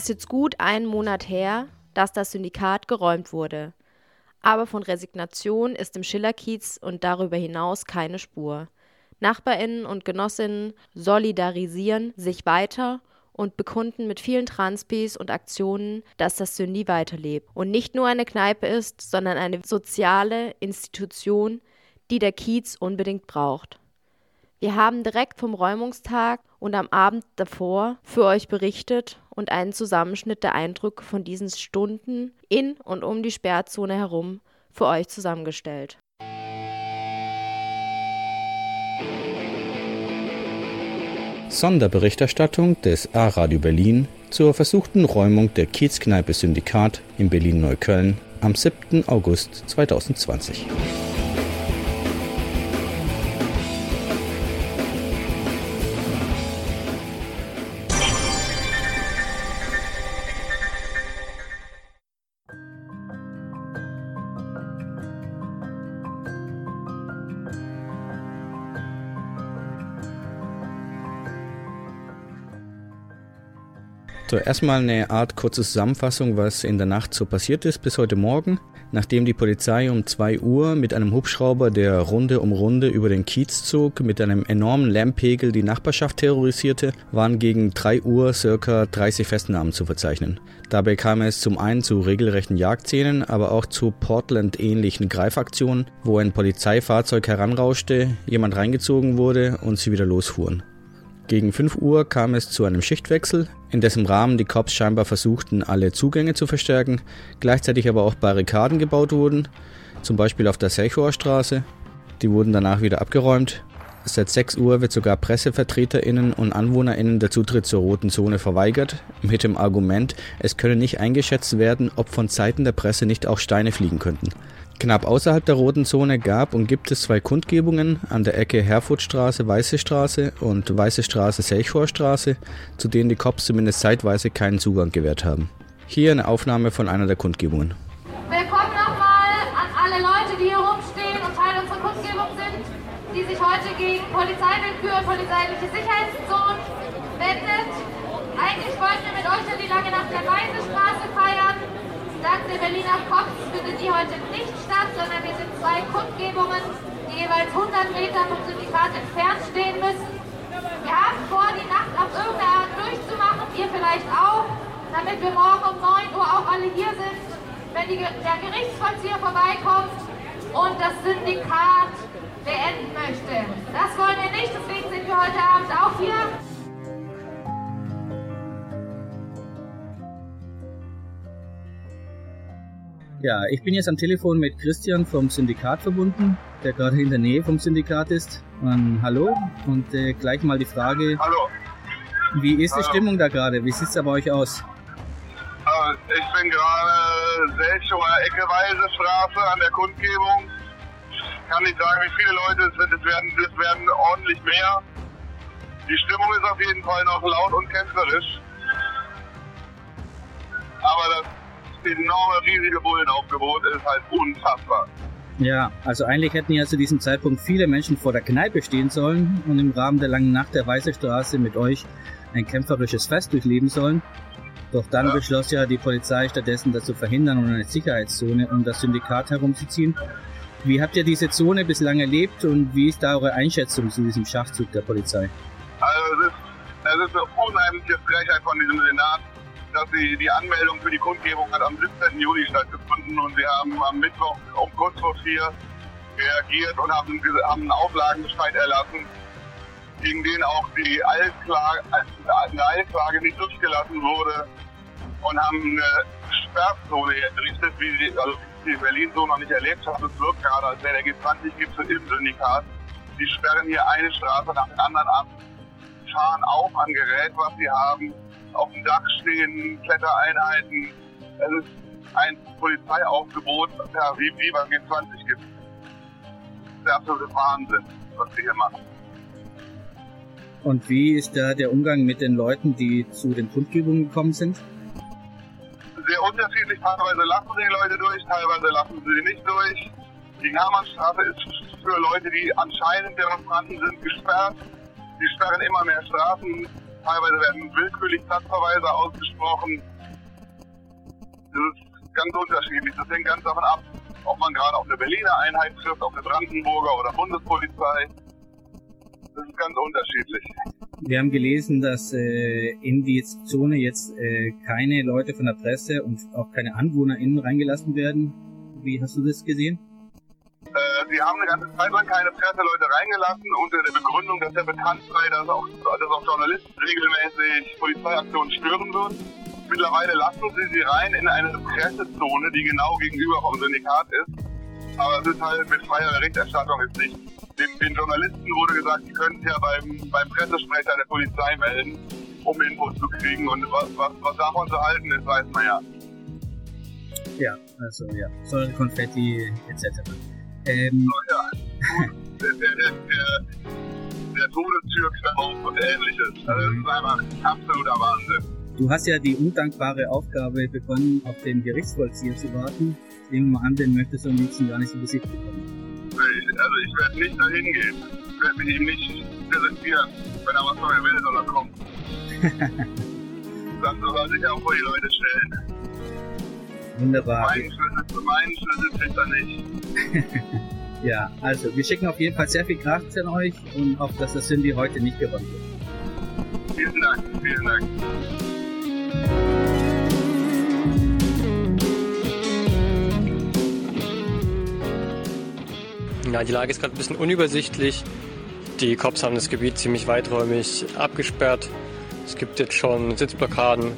Jetzt gut einen Monat her, dass das Syndikat geräumt wurde. Aber von Resignation ist im Schillerkiez und darüber hinaus keine Spur. Nachbarinnen und Genossinnen solidarisieren sich weiter und bekunden mit vielen Transpis und Aktionen, dass das Syndi weiterlebt und nicht nur eine Kneipe ist, sondern eine soziale Institution, die der Kiez unbedingt braucht. Wir haben direkt vom Räumungstag und am Abend davor für euch berichtet und einen Zusammenschnitt der Eindrücke von diesen Stunden in und um die Sperrzone herum für euch zusammengestellt. Sonderberichterstattung des A-Radio Berlin zur versuchten Räumung der Kiezkneipe Syndikat in Berlin-Neukölln am 7. August 2020. So, erstmal eine Art kurze Zusammenfassung, was in der Nacht so passiert ist bis heute Morgen. Nachdem die Polizei um 2 Uhr mit einem Hubschrauber, der Runde um Runde über den Kiez zog, mit einem enormen Lärmpegel die Nachbarschaft terrorisierte, waren gegen 3 Uhr circa 30 Festnahmen zu verzeichnen. Dabei kam es zum einen zu regelrechten Jagdszenen, aber auch zu Portland-ähnlichen Greifaktionen, wo ein Polizeifahrzeug heranrauschte, jemand reingezogen wurde und sie wieder losfuhren. Gegen 5 Uhr kam es zu einem Schichtwechsel, in dessen Rahmen die Cops scheinbar versuchten, alle Zugänge zu verstärken, gleichzeitig aber auch Barrikaden gebaut wurden, zum Beispiel auf der Selchower Straße. Die wurden danach wieder abgeräumt. Seit 6 Uhr wird sogar PressevertreterInnen und AnwohnerInnen der Zutritt zur roten Zone verweigert, mit dem Argument, es könne nicht eingeschätzt werden, ob von Seiten der Presse nicht auch Steine fliegen könnten. Knapp außerhalb der roten Zone gab und gibt es zwei Kundgebungen an der Ecke Herfurtstraße, Weiße Straße und Weiße Straße, Selchorstraße, zu denen die Cops zumindest zeitweise keinen Zugang gewährt haben. Hier eine Aufnahme von einer der Kundgebungen. Willkommen nochmal an alle Leute, die hier rumstehen und Teil unserer Kundgebung sind, die sich heute gegen Polizeiwillkür und polizeiliche Sicherheitszonen wendet. Eigentlich wollten wir mit euch ja die lange Nacht der Weiße Straße feiern. Dank der Berliner Cops findet die heute wir sind zwei Kundgebungen, die jeweils 100 Meter vom Syndikat entfernt stehen müssen. Wir haben vor, die Nacht auf irgendeine Art durchzumachen, ihr vielleicht auch, damit wir morgen um 9 Uhr auch alle hier sind, wenn die, der Gerichtsvollzieher vorbeikommt und das Syndikat beenden möchte. Das wollen wir nicht, deswegen sind wir heute Abend auch hier. Ja, ich bin jetzt am Telefon mit Christian vom Syndikat verbunden, der gerade in der Nähe vom Syndikat ist. Und hallo und äh, gleich mal die Frage. Hallo. Wie ist die. Stimmung da gerade? Wie sieht es da bei euch aus? Äh, Ich bin gerade Selchower Ecke Weise Straße an der Kundgebung. Kann nicht sagen, wie viele Leute es sind. Es werden, es werden ordentlich mehr. Die Stimmung ist auf jeden Fall noch laut und kämpferisch. Aber das enorme, riesige Bullenaufgebot ist halt unfassbar. Ja, also eigentlich hätten ja zu diesem Zeitpunkt viele Menschen vor der Kneipe stehen sollen und im Rahmen der langen Nacht der Weiße Straße mit euch ein kämpferisches Fest durchleben sollen. Doch dann Ja. beschloss ja die Polizei stattdessen das zu verhindern und eine Sicherheitszone um das Syndikat herumzuziehen. Wie habt ihr diese Zone bislang erlebt und wie ist da eure Einschätzung zu diesem Schachzug der Polizei? Also es ist, es ist eine unheimliche Frechheit von diesem Senat, dass sie die Anmeldung für die Kundgebung hat am 17. Juli stattgefunden und sie haben am Mittwoch um kurz vor vier reagiert und haben, haben einen Auflagenbescheid erlassen, gegen den auch die Eilklage, eine Eilklage nicht durchgelassen wurde und haben eine Sperrzone errichtet, wie sie, also die Berlin so noch nicht erlebt hat. Es wirkt gerade, als wäre der G20-Gipfel im Syndikat. Die sperren hier eine Straße nach der anderen ab, fahren auf an Gerät, was sie haben. Auf dem Dach stehen Klettereinheiten. Es ist ein Polizeiaufgebot, ja, wie, wie beim G20 gibt. Das ist der absolute Wahnsinn, was sie hier machen. Und wie ist da der Umgang mit den Leuten, die zu den Kundgebungen gekommen sind? sehr unterschiedlich. Teilweise lassen sie die Leute durch, teilweise lassen sie sie nicht durch. Die Hermannstraße ist für Leute, die anscheinend Demonstranten sind, gesperrt. Die sperren immer mehr Straßen. Teilweise werden willkürlich Platzverweise ausgesprochen. Das ist ganz unterschiedlich. Das hängt ganz davon ab, ob man gerade auf eine Berliner Einheit trifft, auf eine Brandenburger oder Bundespolizei. Das ist ganz unterschiedlich. Wir haben gelesen, dass äh, in die Zone jetzt äh, keine Leute von der Presse und auch keine AnwohnerInnen reingelassen werden. Wie hast du das gesehen? Äh, sie haben eine ganze Zeit lang keine Presseleute reingelassen unter der Begründung, dass ja bekannt sei, dass auch, dass auch Journalisten regelmäßig Polizeiaktionen stören würden. Mittlerweile lassen sie sie rein in eine Pressezone, die genau gegenüber vom Syndikat ist. Aber es ist halt mit freier Berichterstattung ist nicht. Den, den Journalisten wurde gesagt, sie können es ja beim, beim Pressesprecher der Polizei melden, um Infos zu kriegen. Und was, was, was davon zu halten ist, weiß man ja. Ja, also ja, Säure, Konfetti etc. Ähm, So, ja. der, der, der, und ähnliches. Also das ist einfach absoluter Wahnsinn. du hast ja die undankbare Aufgabe begonnen, auf den Gerichtsvollzieher zu warten. Ich nehme mal an, den möchtest du am liebsten gar nicht so besiegt bekommen. Ich, also ich werde nicht dahin gehen. Ich werde mich ihm nicht präsentieren. Wenn er was von mir will, soll er kommen. das soll sich auch vor die Leute stellen. Wunderbar. Meinen Schlüssel kriegt er nicht. Ja, also wir schicken auf jeden Fall sehr viel Kraft an euch und hoffen, dass das Cindy heute nicht gewonnen wird. Vielen Dank, vielen Dank. Ja, die Lage ist gerade ein bisschen unübersichtlich. Die Cops haben das Gebiet ziemlich weiträumig abgesperrt. Es gibt jetzt schon Sitzblockaden.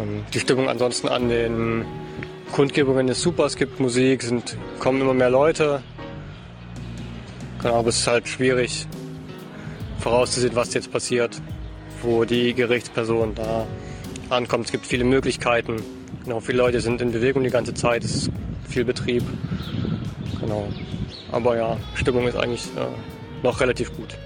Ähm, Die Stimmung ansonsten an den Kundgebungen ist super. Es gibt Musik, sind, kommen immer mehr Leute. Genau, aber es ist halt schwierig vorauszusehen, was jetzt passiert, wo die Gerichtsperson da ankommt. Es gibt viele Möglichkeiten. Genau, viele Leute sind in Bewegung die ganze Zeit. Es ist viel Betrieb. Genau. Aber ja, Stimmung ist eigentlich äh, noch relativ gut.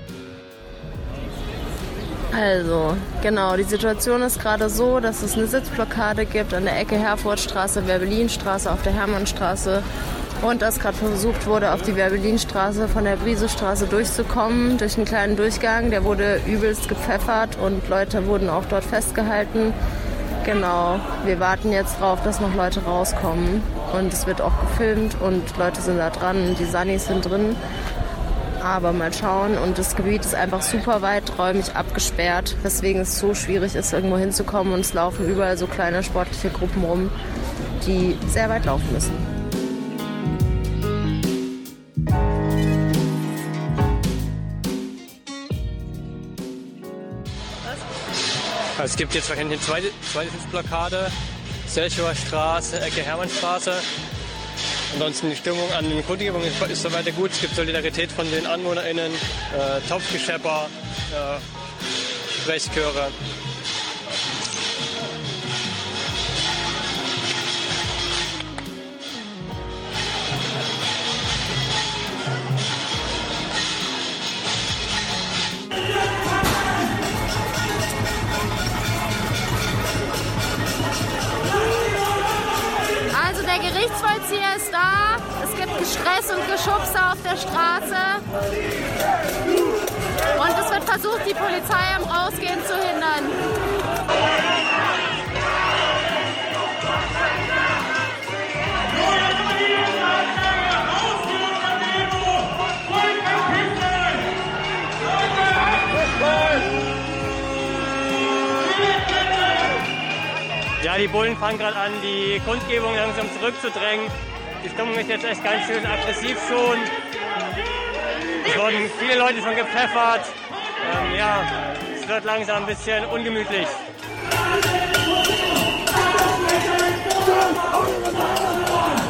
Also, genau, die Situation ist gerade so, dass es eine Sitzblockade gibt an der Ecke Herfordstraße, Werbelinstraße auf der Hermannstraße und dass gerade versucht wurde, auf die Werbelinstraße von der Briesestraße durchzukommen, durch einen kleinen Durchgang. Der wurde übelst gepfeffert und Leute wurden auch dort festgehalten. Genau, wir warten jetzt drauf, dass noch Leute rauskommen und es wird auch gefilmt und Leute sind da dran und die Sunnis sind drin. Aber mal schauen und das Gebiet ist einfach super weiträumig abgesperrt, weswegen es so schwierig ist, irgendwo hinzukommen und es laufen überall so kleine sportliche Gruppen rum, die sehr weit laufen müssen. Es gibt jetzt wahrscheinlich eine zweite, zweite Sitzblockade. Selchower Straße, Ecke Hermannstraße. Ansonsten die Stimmung an den Kundgebungen ist, ist soweit gut. Es gibt Solidarität von den AnwohnerInnen, äh, Topfgeschepper, äh, Sprechchöre. Gibt Gestress und Geschubse auf der Straße. Und es wird versucht, die Polizei am Rausgehen zu hindern. Ja, die Bullen fangen gerade an, die Kundgebung langsam zurückzudrängen. Die Stimmung ist jetzt echt ganz schön aggressiv schon. Es wurden viele Leute schon gepfeffert. Ähm, ja, es wird langsam ein bisschen ungemütlich.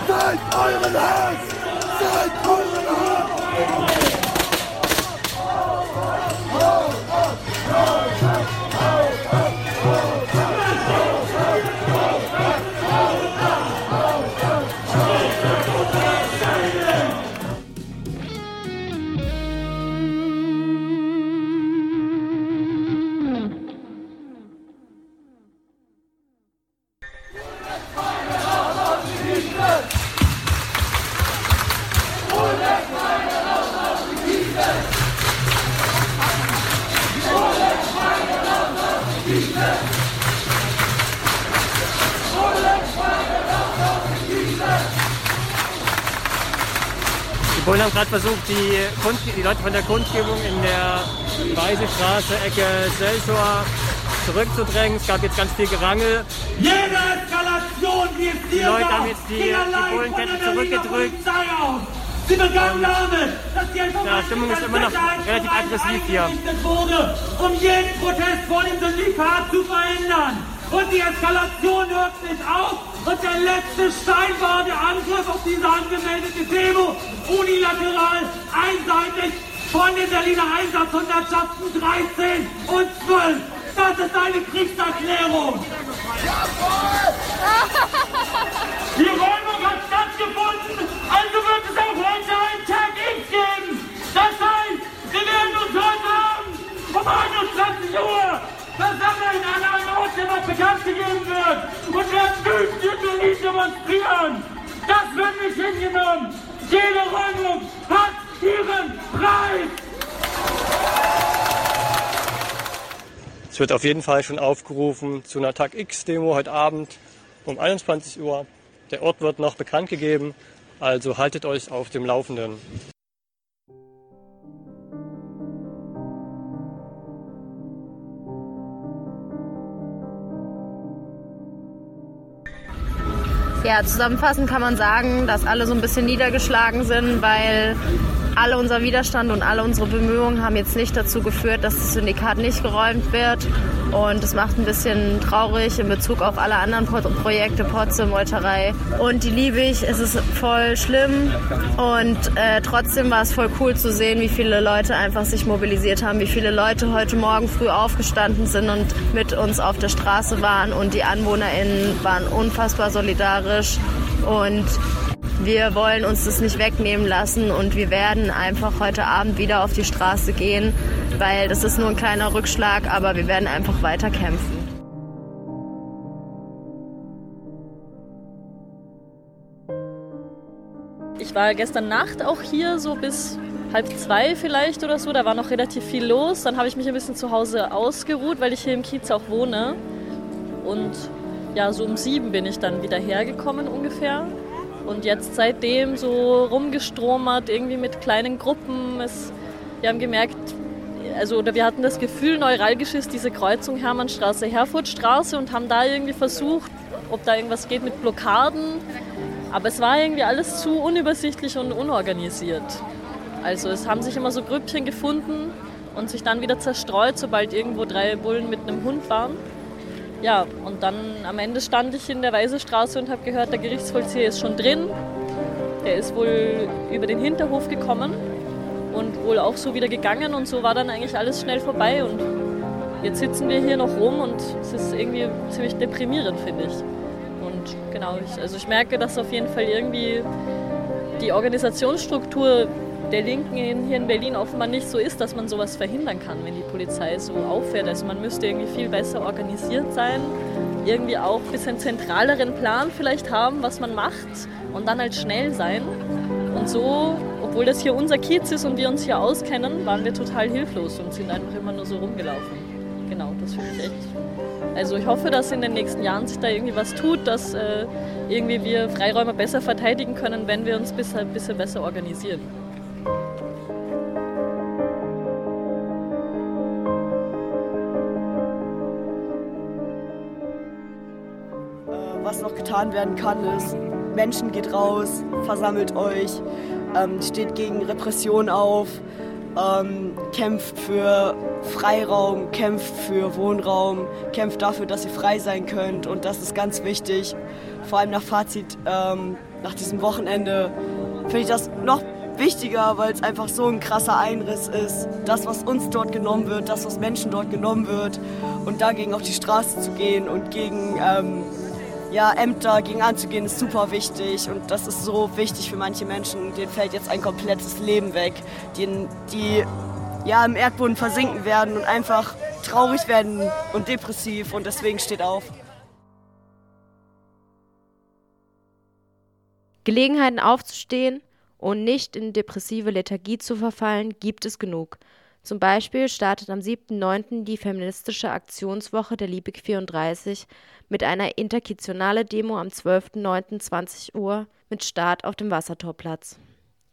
Seid euren Hass! Seid Die Bullen haben gerade versucht, die, Kund die Leute von der Kundgebung in der Weisestraße, Ecke Selchor zurückzudrängen. Es gab jetzt ganz viel Gerangel. Jede Eskalation, wie es Die dir Leute haben jetzt die, die Berliner zurückgedrückt. Sie begann damit, dass die Ja, Stimmung ist immer noch relativ aggressiv hier. eingerichtet wurde, um jeden Protest vor dem Syndikat zu verhindern. Und die Eskalation hört nicht auf. Und der letzte Stein war der Angriff auf diese angemeldete Demo. Unilateral, einseitig von den Berliner Einsatzhundertschaften 13 und 12. Das ist eine Kriegserklärung. Die Räumung hat stattgefunden, also wird es um 21 Uhr versammeln an einem Ort, der noch bekannt gegeben wird und werden wütend in Berlin demonstrieren. Das wird nicht hingenommen. Jede Räumung hat ihren Preis. Es wird auf jeden Fall schon aufgerufen zu einer Tag X-Demo heute Abend um 21 Uhr. Der Ort wird noch bekannt gegeben, also haltet euch auf dem Laufenden. Ja, zusammenfassend kann man sagen, dass alle so ein bisschen niedergeschlagen sind, weil alle unser Widerstand und alle unsere Bemühungen haben jetzt nicht dazu geführt, dass das Syndikat nicht geräumt wird. Und es macht ein bisschen traurig in Bezug auf alle anderen Pro Projekte, Potze, Meuterei. Und die liebe ich. Es ist voll schlimm. Und äh, trotzdem war es voll cool zu sehen, wie viele Leute einfach sich mobilisiert haben, wie viele Leute heute Morgen früh aufgestanden sind und mit uns auf der Straße waren. Und die AnwohnerInnen waren unfassbar solidarisch. Und wir wollen uns das nicht wegnehmen lassen und wir werden einfach heute Abend wieder auf die Straße gehen, weil das ist nur ein kleiner Rückschlag, aber wir werden einfach weiter kämpfen. Ich war gestern Nacht auch hier, so bis halb zwei vielleicht oder so. Da war noch relativ viel los. Dann habe ich mich ein bisschen zu Hause ausgeruht, weil ich hier im Kiez auch wohne. Und ja, so um sieben bin ich dann wieder hergekommen ungefähr. Und jetzt seitdem so rumgestromert, irgendwie mit kleinen Gruppen. Es, wir haben gemerkt, also oder wir hatten das Gefühl, neuralgisch ist diese Kreuzung Hermannstraße, Herfurtstraße und haben da irgendwie versucht, ob da irgendwas geht mit Blockaden. Aber es war irgendwie alles zu unübersichtlich und unorganisiert. Also es haben sich immer so Grüppchen gefunden und sich dann wieder zerstreut, sobald irgendwo drei Bullen mit einem Hund waren. Ja, und dann am Ende stand ich in der Weisestraße und habe gehört, der Gerichtsvollzieher ist schon drin. Der ist wohl über den Hinterhof gekommen und wohl auch so wieder gegangen und so war dann eigentlich alles schnell vorbei und jetzt sitzen wir hier noch rum und es ist irgendwie ziemlich deprimierend, finde ich. Und genau, ich, also ich merke, dass auf jeden Fall irgendwie die Organisationsstruktur der Linken hier in Berlin offenbar nicht so ist, dass man sowas verhindern kann, wenn die Polizei so auffährt. Also man müsste irgendwie viel besser organisiert sein, irgendwie auch ein bisschen zentraleren Plan vielleicht haben, was man macht und dann halt schnell sein. Und so, obwohl das hier unser Kiez ist und wir uns hier auskennen, waren wir total hilflos und sind einfach immer nur so rumgelaufen. Genau, das finde ich echt. Also ich hoffe, dass in den nächsten Jahren sich da irgendwie was tut, dass äh, irgendwie wir Freiräume besser verteidigen können, wenn wir uns ein bisschen, bisschen besser organisieren. Getan werden kann, ist, Menschen geht raus, versammelt euch, ähm, steht gegen Repression auf, ähm, kämpft für Freiraum, kämpft für Wohnraum, kämpft dafür, dass ihr frei sein könnt und das ist ganz wichtig. Vor allem nach Fazit, ähm, nach diesem Wochenende finde ich das noch wichtiger, weil es einfach so ein krasser Einriss ist. Das, was uns dort genommen wird, das, was Menschen dort genommen wird und dagegen auf die Straße zu gehen und gegen ähm, ja, Ämter gegen anzugehen, ist super wichtig und das ist so wichtig für manche Menschen. Denen fällt jetzt ein komplettes Leben weg, die, die ja, im Erdboden versinken werden und einfach traurig werden und depressiv und deswegen steht auf. Gelegenheiten aufzustehen und nicht in depressive Lethargie zu verfallen, gibt es genug. Zum Beispiel startet am 7.9. die feministische Aktionswoche der Liebig 34 mit einer interkitionale Demo am 12.09.20 Uhr mit Start auf dem Wassertorplatz.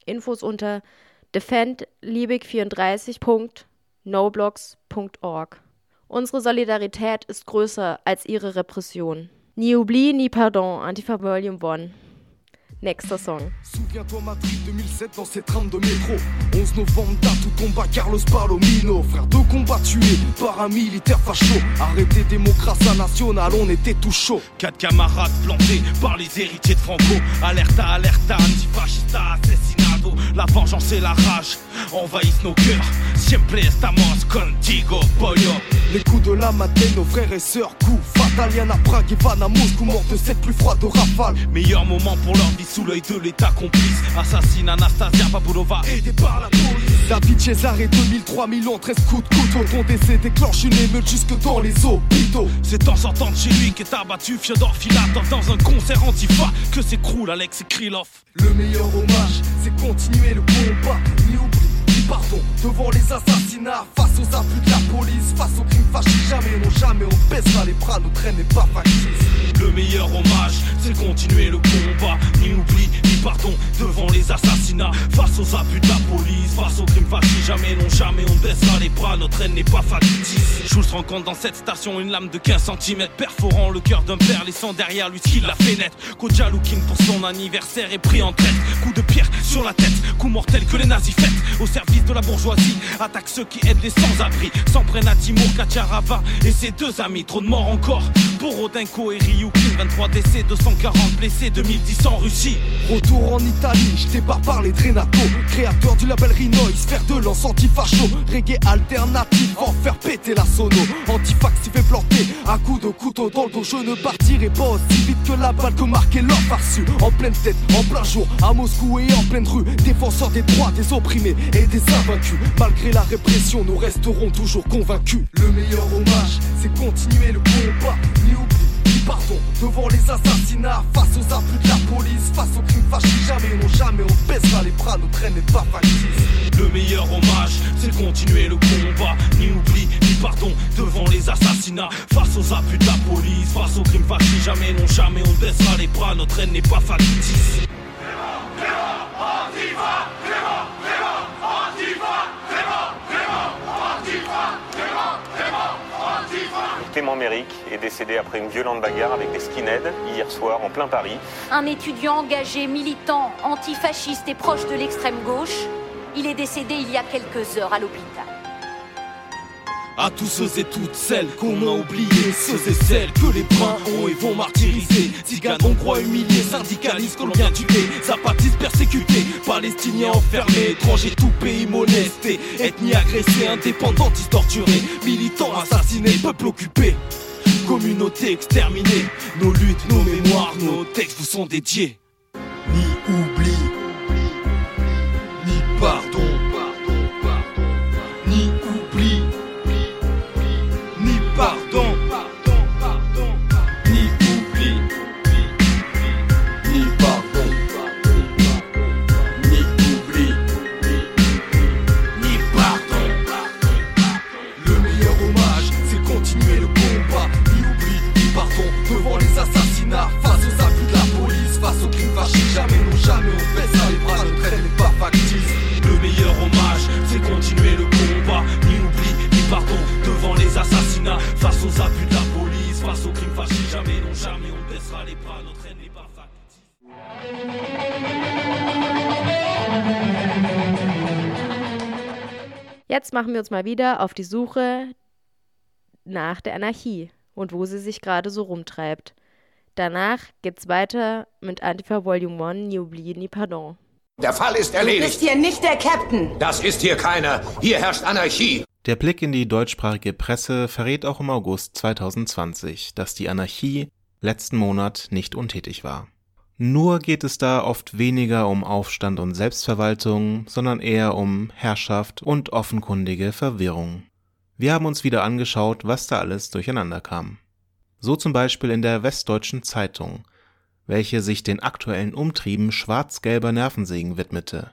Infos unter defendliebig34.noblogs.org. Unsere Solidarität ist größer als ihre Repression. Ni oubli ni pardon, Antifa Volume 1. Nächster Song. Souviens-toi Madrid 2007 dans ces trams de métro. 11 novembre, date où tomba Carlos Palomino. Frère de combat tué par un militaire facho. Arrêté démocratie nationale, on était tout chaud. Quatre camarades plantés par les héritiers de Franco. Alerta, alerta, antifascista, La vengeance et la rage envahissent nos cœurs. Siempre estamos contigo, pollo. Les coups de la matinée, nos frères et sœurs Coup fatal, y'en a Prague, Ivan à Moscou Mort de cette plus froide rafale. Meilleur moment pour leur vie sous l'œil de l'état complice. Assassine Anastasia Babulova Aidé par la police David Cesare 2003 Milan 13 coups de couteau. Ton décès déclenche une émeute jusque dans les hôpitaux. C'est en sortant de chez lui qu'est abattu Fyodor Filatov Dans un concert antifa. Que s'écroule Alex Krylov. Le meilleur hommage, c'est continuer le combat. Ni oubli, ni pardon Devant les assassinats, face aux abus de la police Face aux crimes fascistes, jamais bras, notre haine n'est pas factice. Le meilleur hommage, c'est continuer le combat. Ni oubli, ni pardon devant les assassinats. Face aux abus de la police, face aux crimes fascistes. Jamais, non, jamais on baissera les bras. Notre haine n'est pas factice. Jules rencontre dans cette station une lame de 15 cm, perforant le cœur d'un père, laissant derrière lui ce qui l'a fait naître. Koja pour son anniversaire est pris en traite. Coup de pierre sur la tête, coup mortel que les nazis fêtent. Au de la bourgeoisie, attaque ceux qui aident les sans-abri. S'en prennent à Timur, Kacharava et ses deux amis. Trop de morts encore pour Rodinko et Ryukin. 23 décès, 240 blessés, 2010 en Russie. Retour en Italie, je t'ai pas parlé de Renato, créateur du label Rinois, faire de lance anti-facho, reggae alternatif, en faire péter la sono. Antifax s'y fait planter, à coups de couteau dans le dos, je ne partirai pas aussi vite que la balle que marquait l'homme farcu. En pleine tête, en plein jour, à Moscou et en pleine rue, défenseur des droits des opprimés et des Malgré la répression, nous resterons toujours convaincus. Le meilleur hommage, c'est continuer le combat, ni oubli ni pardon devant les assassinats, face aux abus de la police, face aux crimes fascistes. Jamais, non jamais, on baissera les bras, notre haine n'est pas factice. Le meilleur hommage, c'est continuer le combat, ni oubli, ni pardon devant les assassinats, face aux abus de la police, face aux crimes fascistes. Jamais, non jamais, on baissera les bras, notre haine n'est pas factice. Clément Méric est décédé après une violente bagarre avec des skinheads hier soir en plein Paris. Un étudiant engagé, militant, antifasciste et proche de l'extrême gauche, il est décédé il y a quelques heures à l'hôpital. À tous ceux et toutes celles qu'on a oubliés, ceux et celles que les bruns ont et vont martyriser. Tziganes, hongrois humiliés, syndicalistes colombiens tués, zapatistes persécutés, palestiniens enfermés, étrangers tout pays molestés, ethnie agressée, indépendantistes torturés, militants assassinés, peuple occupé. Communauté exterminée, nos luttes, nos mémoires, nos textes vous sont dédiés. Jetzt machen wir uns mal wieder auf die Suche nach der Anarchie und wo sie sich gerade so rumtreibt. Danach geht's weiter mit Antifa Volume 1, Ni Oubli, Ni Pardon. Der Fall ist Du erledigt. bist hier nicht der Captain. Das ist hier keiner. Hier herrscht Anarchie. Der Blick in die deutschsprachige Presse verrät auch im August 2020, dass die Anarchie letzten Monat nicht untätig war. Nur geht es da oft weniger um Aufstand und Selbstverwaltung, sondern eher um Herrschaft und offenkundige Verwirrung. Wir haben uns wieder angeschaut, was da alles durcheinander kam. So zum Beispiel in der Westdeutschen Zeitung, welche sich den aktuellen Umtrieben schwarz-gelber Nervensägen widmete.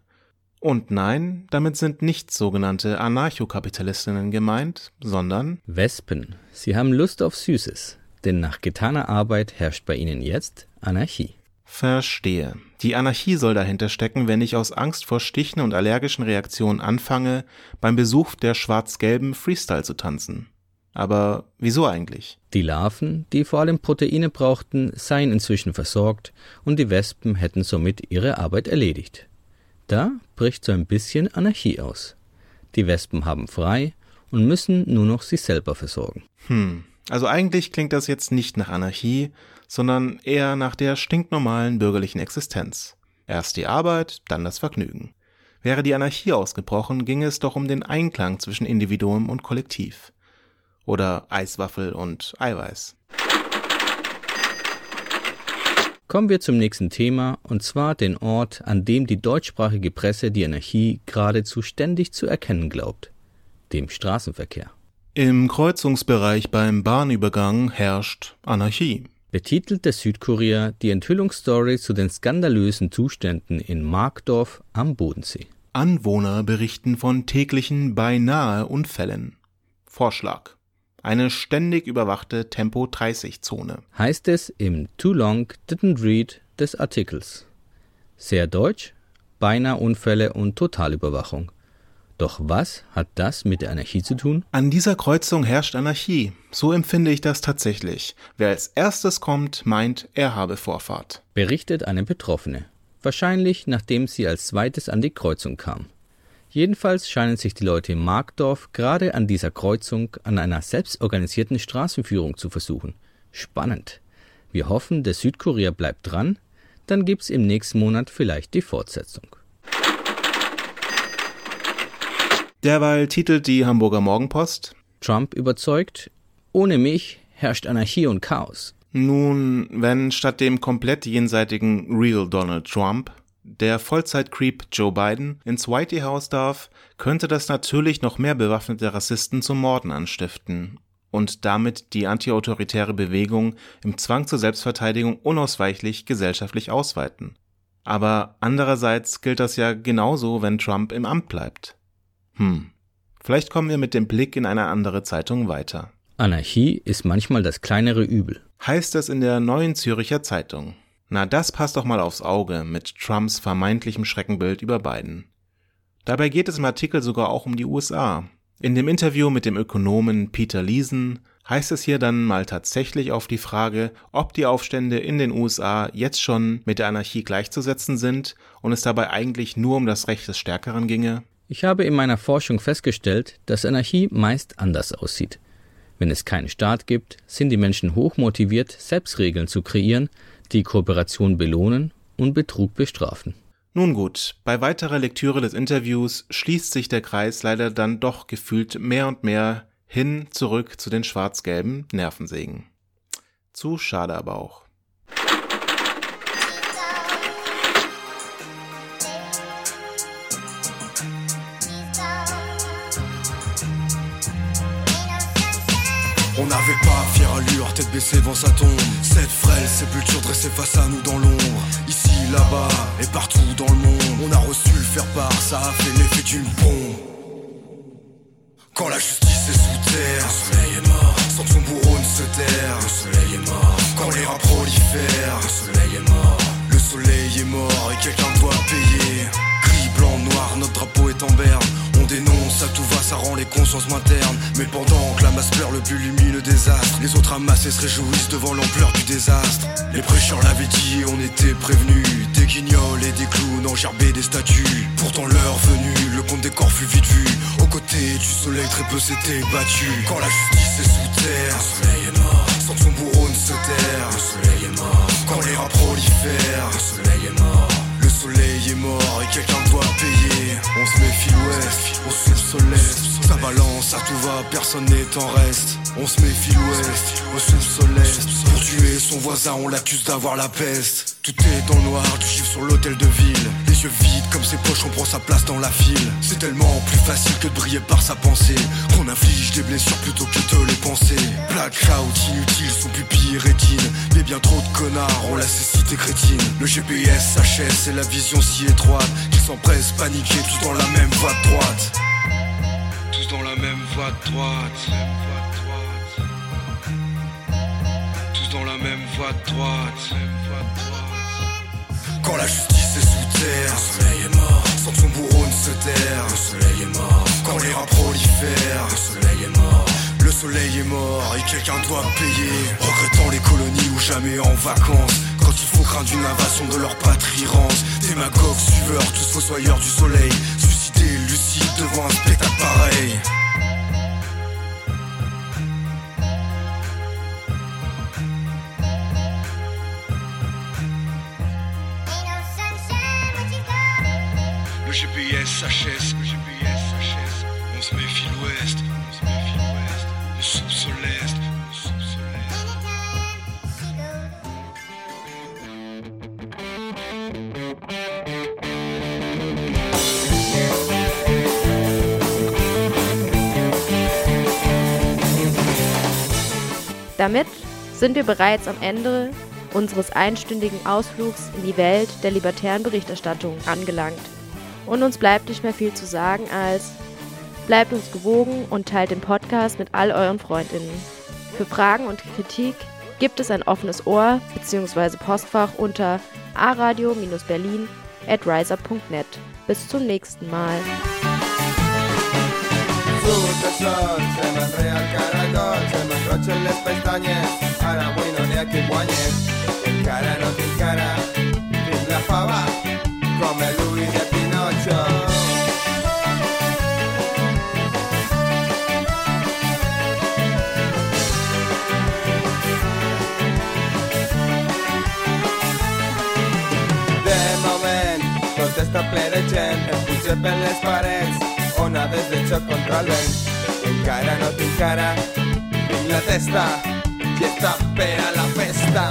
Und nein, damit sind nicht sogenannte Anarchokapitalistinnen gemeint, sondern Wespen, sie haben Lust auf Süßes, denn nach getaner Arbeit herrscht bei ihnen jetzt Anarchie. Verstehe. Die Anarchie soll dahinter stecken, wenn ich aus Angst vor Stichen und allergischen Reaktionen anfange, beim Besuch der schwarz-gelben Freestyle zu tanzen. Aber wieso eigentlich? Die Larven, die vor allem Proteine brauchten, seien inzwischen versorgt und die Wespen hätten somit ihre Arbeit erledigt. Da bricht so ein bisschen Anarchie aus. Die Wespen haben frei und müssen nur noch sich selber versorgen. Hm, also eigentlich klingt das jetzt nicht nach Anarchie, sondern eher nach der stinknormalen bürgerlichen Existenz. Erst die Arbeit, dann das Vergnügen. Wäre die Anarchie ausgebrochen, ginge es doch um den Einklang zwischen Individuum und Kollektiv. Oder Eiswaffel und Eiweiß. Kommen wir zum nächsten Thema, und zwar den Ort, an dem die deutschsprachige Presse die Anarchie geradezu ständig zu erkennen glaubt, dem Straßenverkehr. Im Kreuzungsbereich beim Bahnübergang herrscht Anarchie. Betitelt der Südkurier die Enthüllungsstory zu den skandalösen Zuständen in Markdorf am Bodensee. Anwohner berichten von täglichen beinahe Unfällen. Vorschlag. eine ständig überwachte Tempo-30-Zone. Heißt es im Too Long Didn't Read des Artikels. Sehr deutsch, beinahe Unfälle und Totalüberwachung. Doch was hat das mit der Anarchie zu tun? An dieser Kreuzung herrscht Anarchie. So empfinde ich das tatsächlich. Wer als erstes kommt, meint, er habe Vorfahrt. Berichtet eine Betroffene. Wahrscheinlich nachdem sie als zweites an die Kreuzung kam. Jedenfalls scheinen sich die Leute im Markdorf gerade an dieser Kreuzung an einer selbstorganisierten Straßenführung zu versuchen. Spannend. Wir hoffen, der Südkurier bleibt dran, dann gibt's im nächsten Monat vielleicht die Fortsetzung. Derweil titelt die Hamburger Morgenpost Trump überzeugt, ohne mich herrscht Anarchie und Chaos. Nun, wenn statt dem komplett jenseitigen Real Donald Trump der Vollzeit-Creep Joe Biden ins Whitey House darf, könnte das natürlich noch mehr bewaffnete Rassisten zum Morden anstiften und damit die antiautoritäre Bewegung im Zwang zur Selbstverteidigung unausweichlich gesellschaftlich ausweiten. Aber andererseits gilt das ja genauso, wenn Trump im Amt bleibt. Hm, vielleicht kommen wir mit dem Blick in eine andere Zeitung weiter. Anarchie ist manchmal das kleinere Übel. Heißt es in der neuen Züricher Zeitung. Na, das passt doch mal aufs Auge mit Trumps vermeintlichem Schreckenbild über Biden. Dabei geht es im Artikel sogar auch um die USA. In dem Interview mit dem Ökonomen Peter Leeson heißt es hier dann mal tatsächlich auf die Frage, ob die Aufstände in den USA jetzt schon mit der Anarchie gleichzusetzen sind und es dabei eigentlich nur um das Recht des Stärkeren ginge. Ich habe in meiner Forschung festgestellt, dass Anarchie meist anders aussieht. Wenn es keinen Staat gibt, sind die Menschen hochmotiviert, selbst Regeln zu kreieren, die Kooperation belohnen und Betrug bestrafen. Nun gut, bei weiterer Lektüre des Interviews schließt sich der Kreis leider dann doch gefühlt mehr und mehr hin zurück zu den schwarz-gelben Nervensägen. Zu schade aber auch. On n'avait pas fière allure, tête baissée devant sa tombe. Cette frêle sépulture dressée face à nous dans l'ombre. Ici, là-bas et partout dans le monde, on a reçu le faire part, ça a fait l'effet d'une bombe. Quand la justice est sous terre, le soleil est mort. Sans que son bourreau ne se terre, le soleil est mort. Quand les rats prolifèrent, le soleil est mort. Le soleil est mort et quelqu'un doit payer. Gris, blanc, noir, notre drapeau est en berne. On dénonce, à tout va, ça rend les consciences moins ternes. Mais pendant que la masse pleure le plus lumineux désastre, les autres amassés se réjouissent devant l'ampleur du désastre. Les prêcheurs l'avaient dit on était prévenus. Des guignols et des clowns engerbés des statues. Pourtant l'heure venue, le compte des corps fut vite vu. Aux côtés du soleil, très peu s'était battu. Quand la justice est sous terre, le soleil est mort. Sans que son bourreau ne se terre, le soleil est mort. Quand les rats prolifèrent, le soleil est mort. Est mort et quelqu'un doit payer. On se méfie l'ouest, au sous le soleil. Ça balance, à tout va, personne n'est en reste. On se méfie l'ouest, au sous le soleil. Pour tuer son voisin, on l'accuse d'avoir la peste. Tout est dans le noir, du chiffre sur l'hôtel de ville. Les yeux vides comme ses poches, on prend sa place dans la file. C'est tellement plus facile que de briller par sa pensée. Qu'on inflige des blessures plutôt que de les penser. Blackout inutile, son pupille rétine. Mais bien trop de connards ont la cécité crétine. Le GPS HS et la vision si étroite qu'ils s'empressent paniquer tous dans la même voie de droite. Tous dans la même voie de droite. Tous dans la même voie de droite. Quand la justice est sous terre, le soleil est mort. Sans que son bourreau ne se terre, le soleil est mort. Quand les rats prolifèrent, le soleil est mort. Le soleil est mort et quelqu'un doit payer. Regrettant les colonies ou jamais en vacances. Quand il faut craindre une invasion de leur patrie rance. Démagogues, suiveurs, tous fossoyeurs du soleil. Suicidés, lucides devant un spectacle pareil. Le GPS HS, le GPS HS. On se méfie Damit sind wir bereits am Ende unseres einstündigen Ausflugs in die Welt der libertären Berichterstattung angelangt. Und uns bleibt nicht mehr viel zu sagen als Bleibt uns gewogen und teilt den Podcast mit all euren Freundinnen. Für Fragen und Kritik gibt es ein offenes Ohr bzw. Postfach unter aradio-berlin at riser.net. Bis zum nächsten Mal. De sol, se m'enrea el caragol, se m'enrotxen les pestanyes, ara avui no n'hi ha qui guanyi. Encara no tinc cara, tinc la fava, com el Louis de Pinocho. Està ple de gent, em puja per les parets, ona desde el shock controllen Encara no t'encara Vinc la testa i està per la festa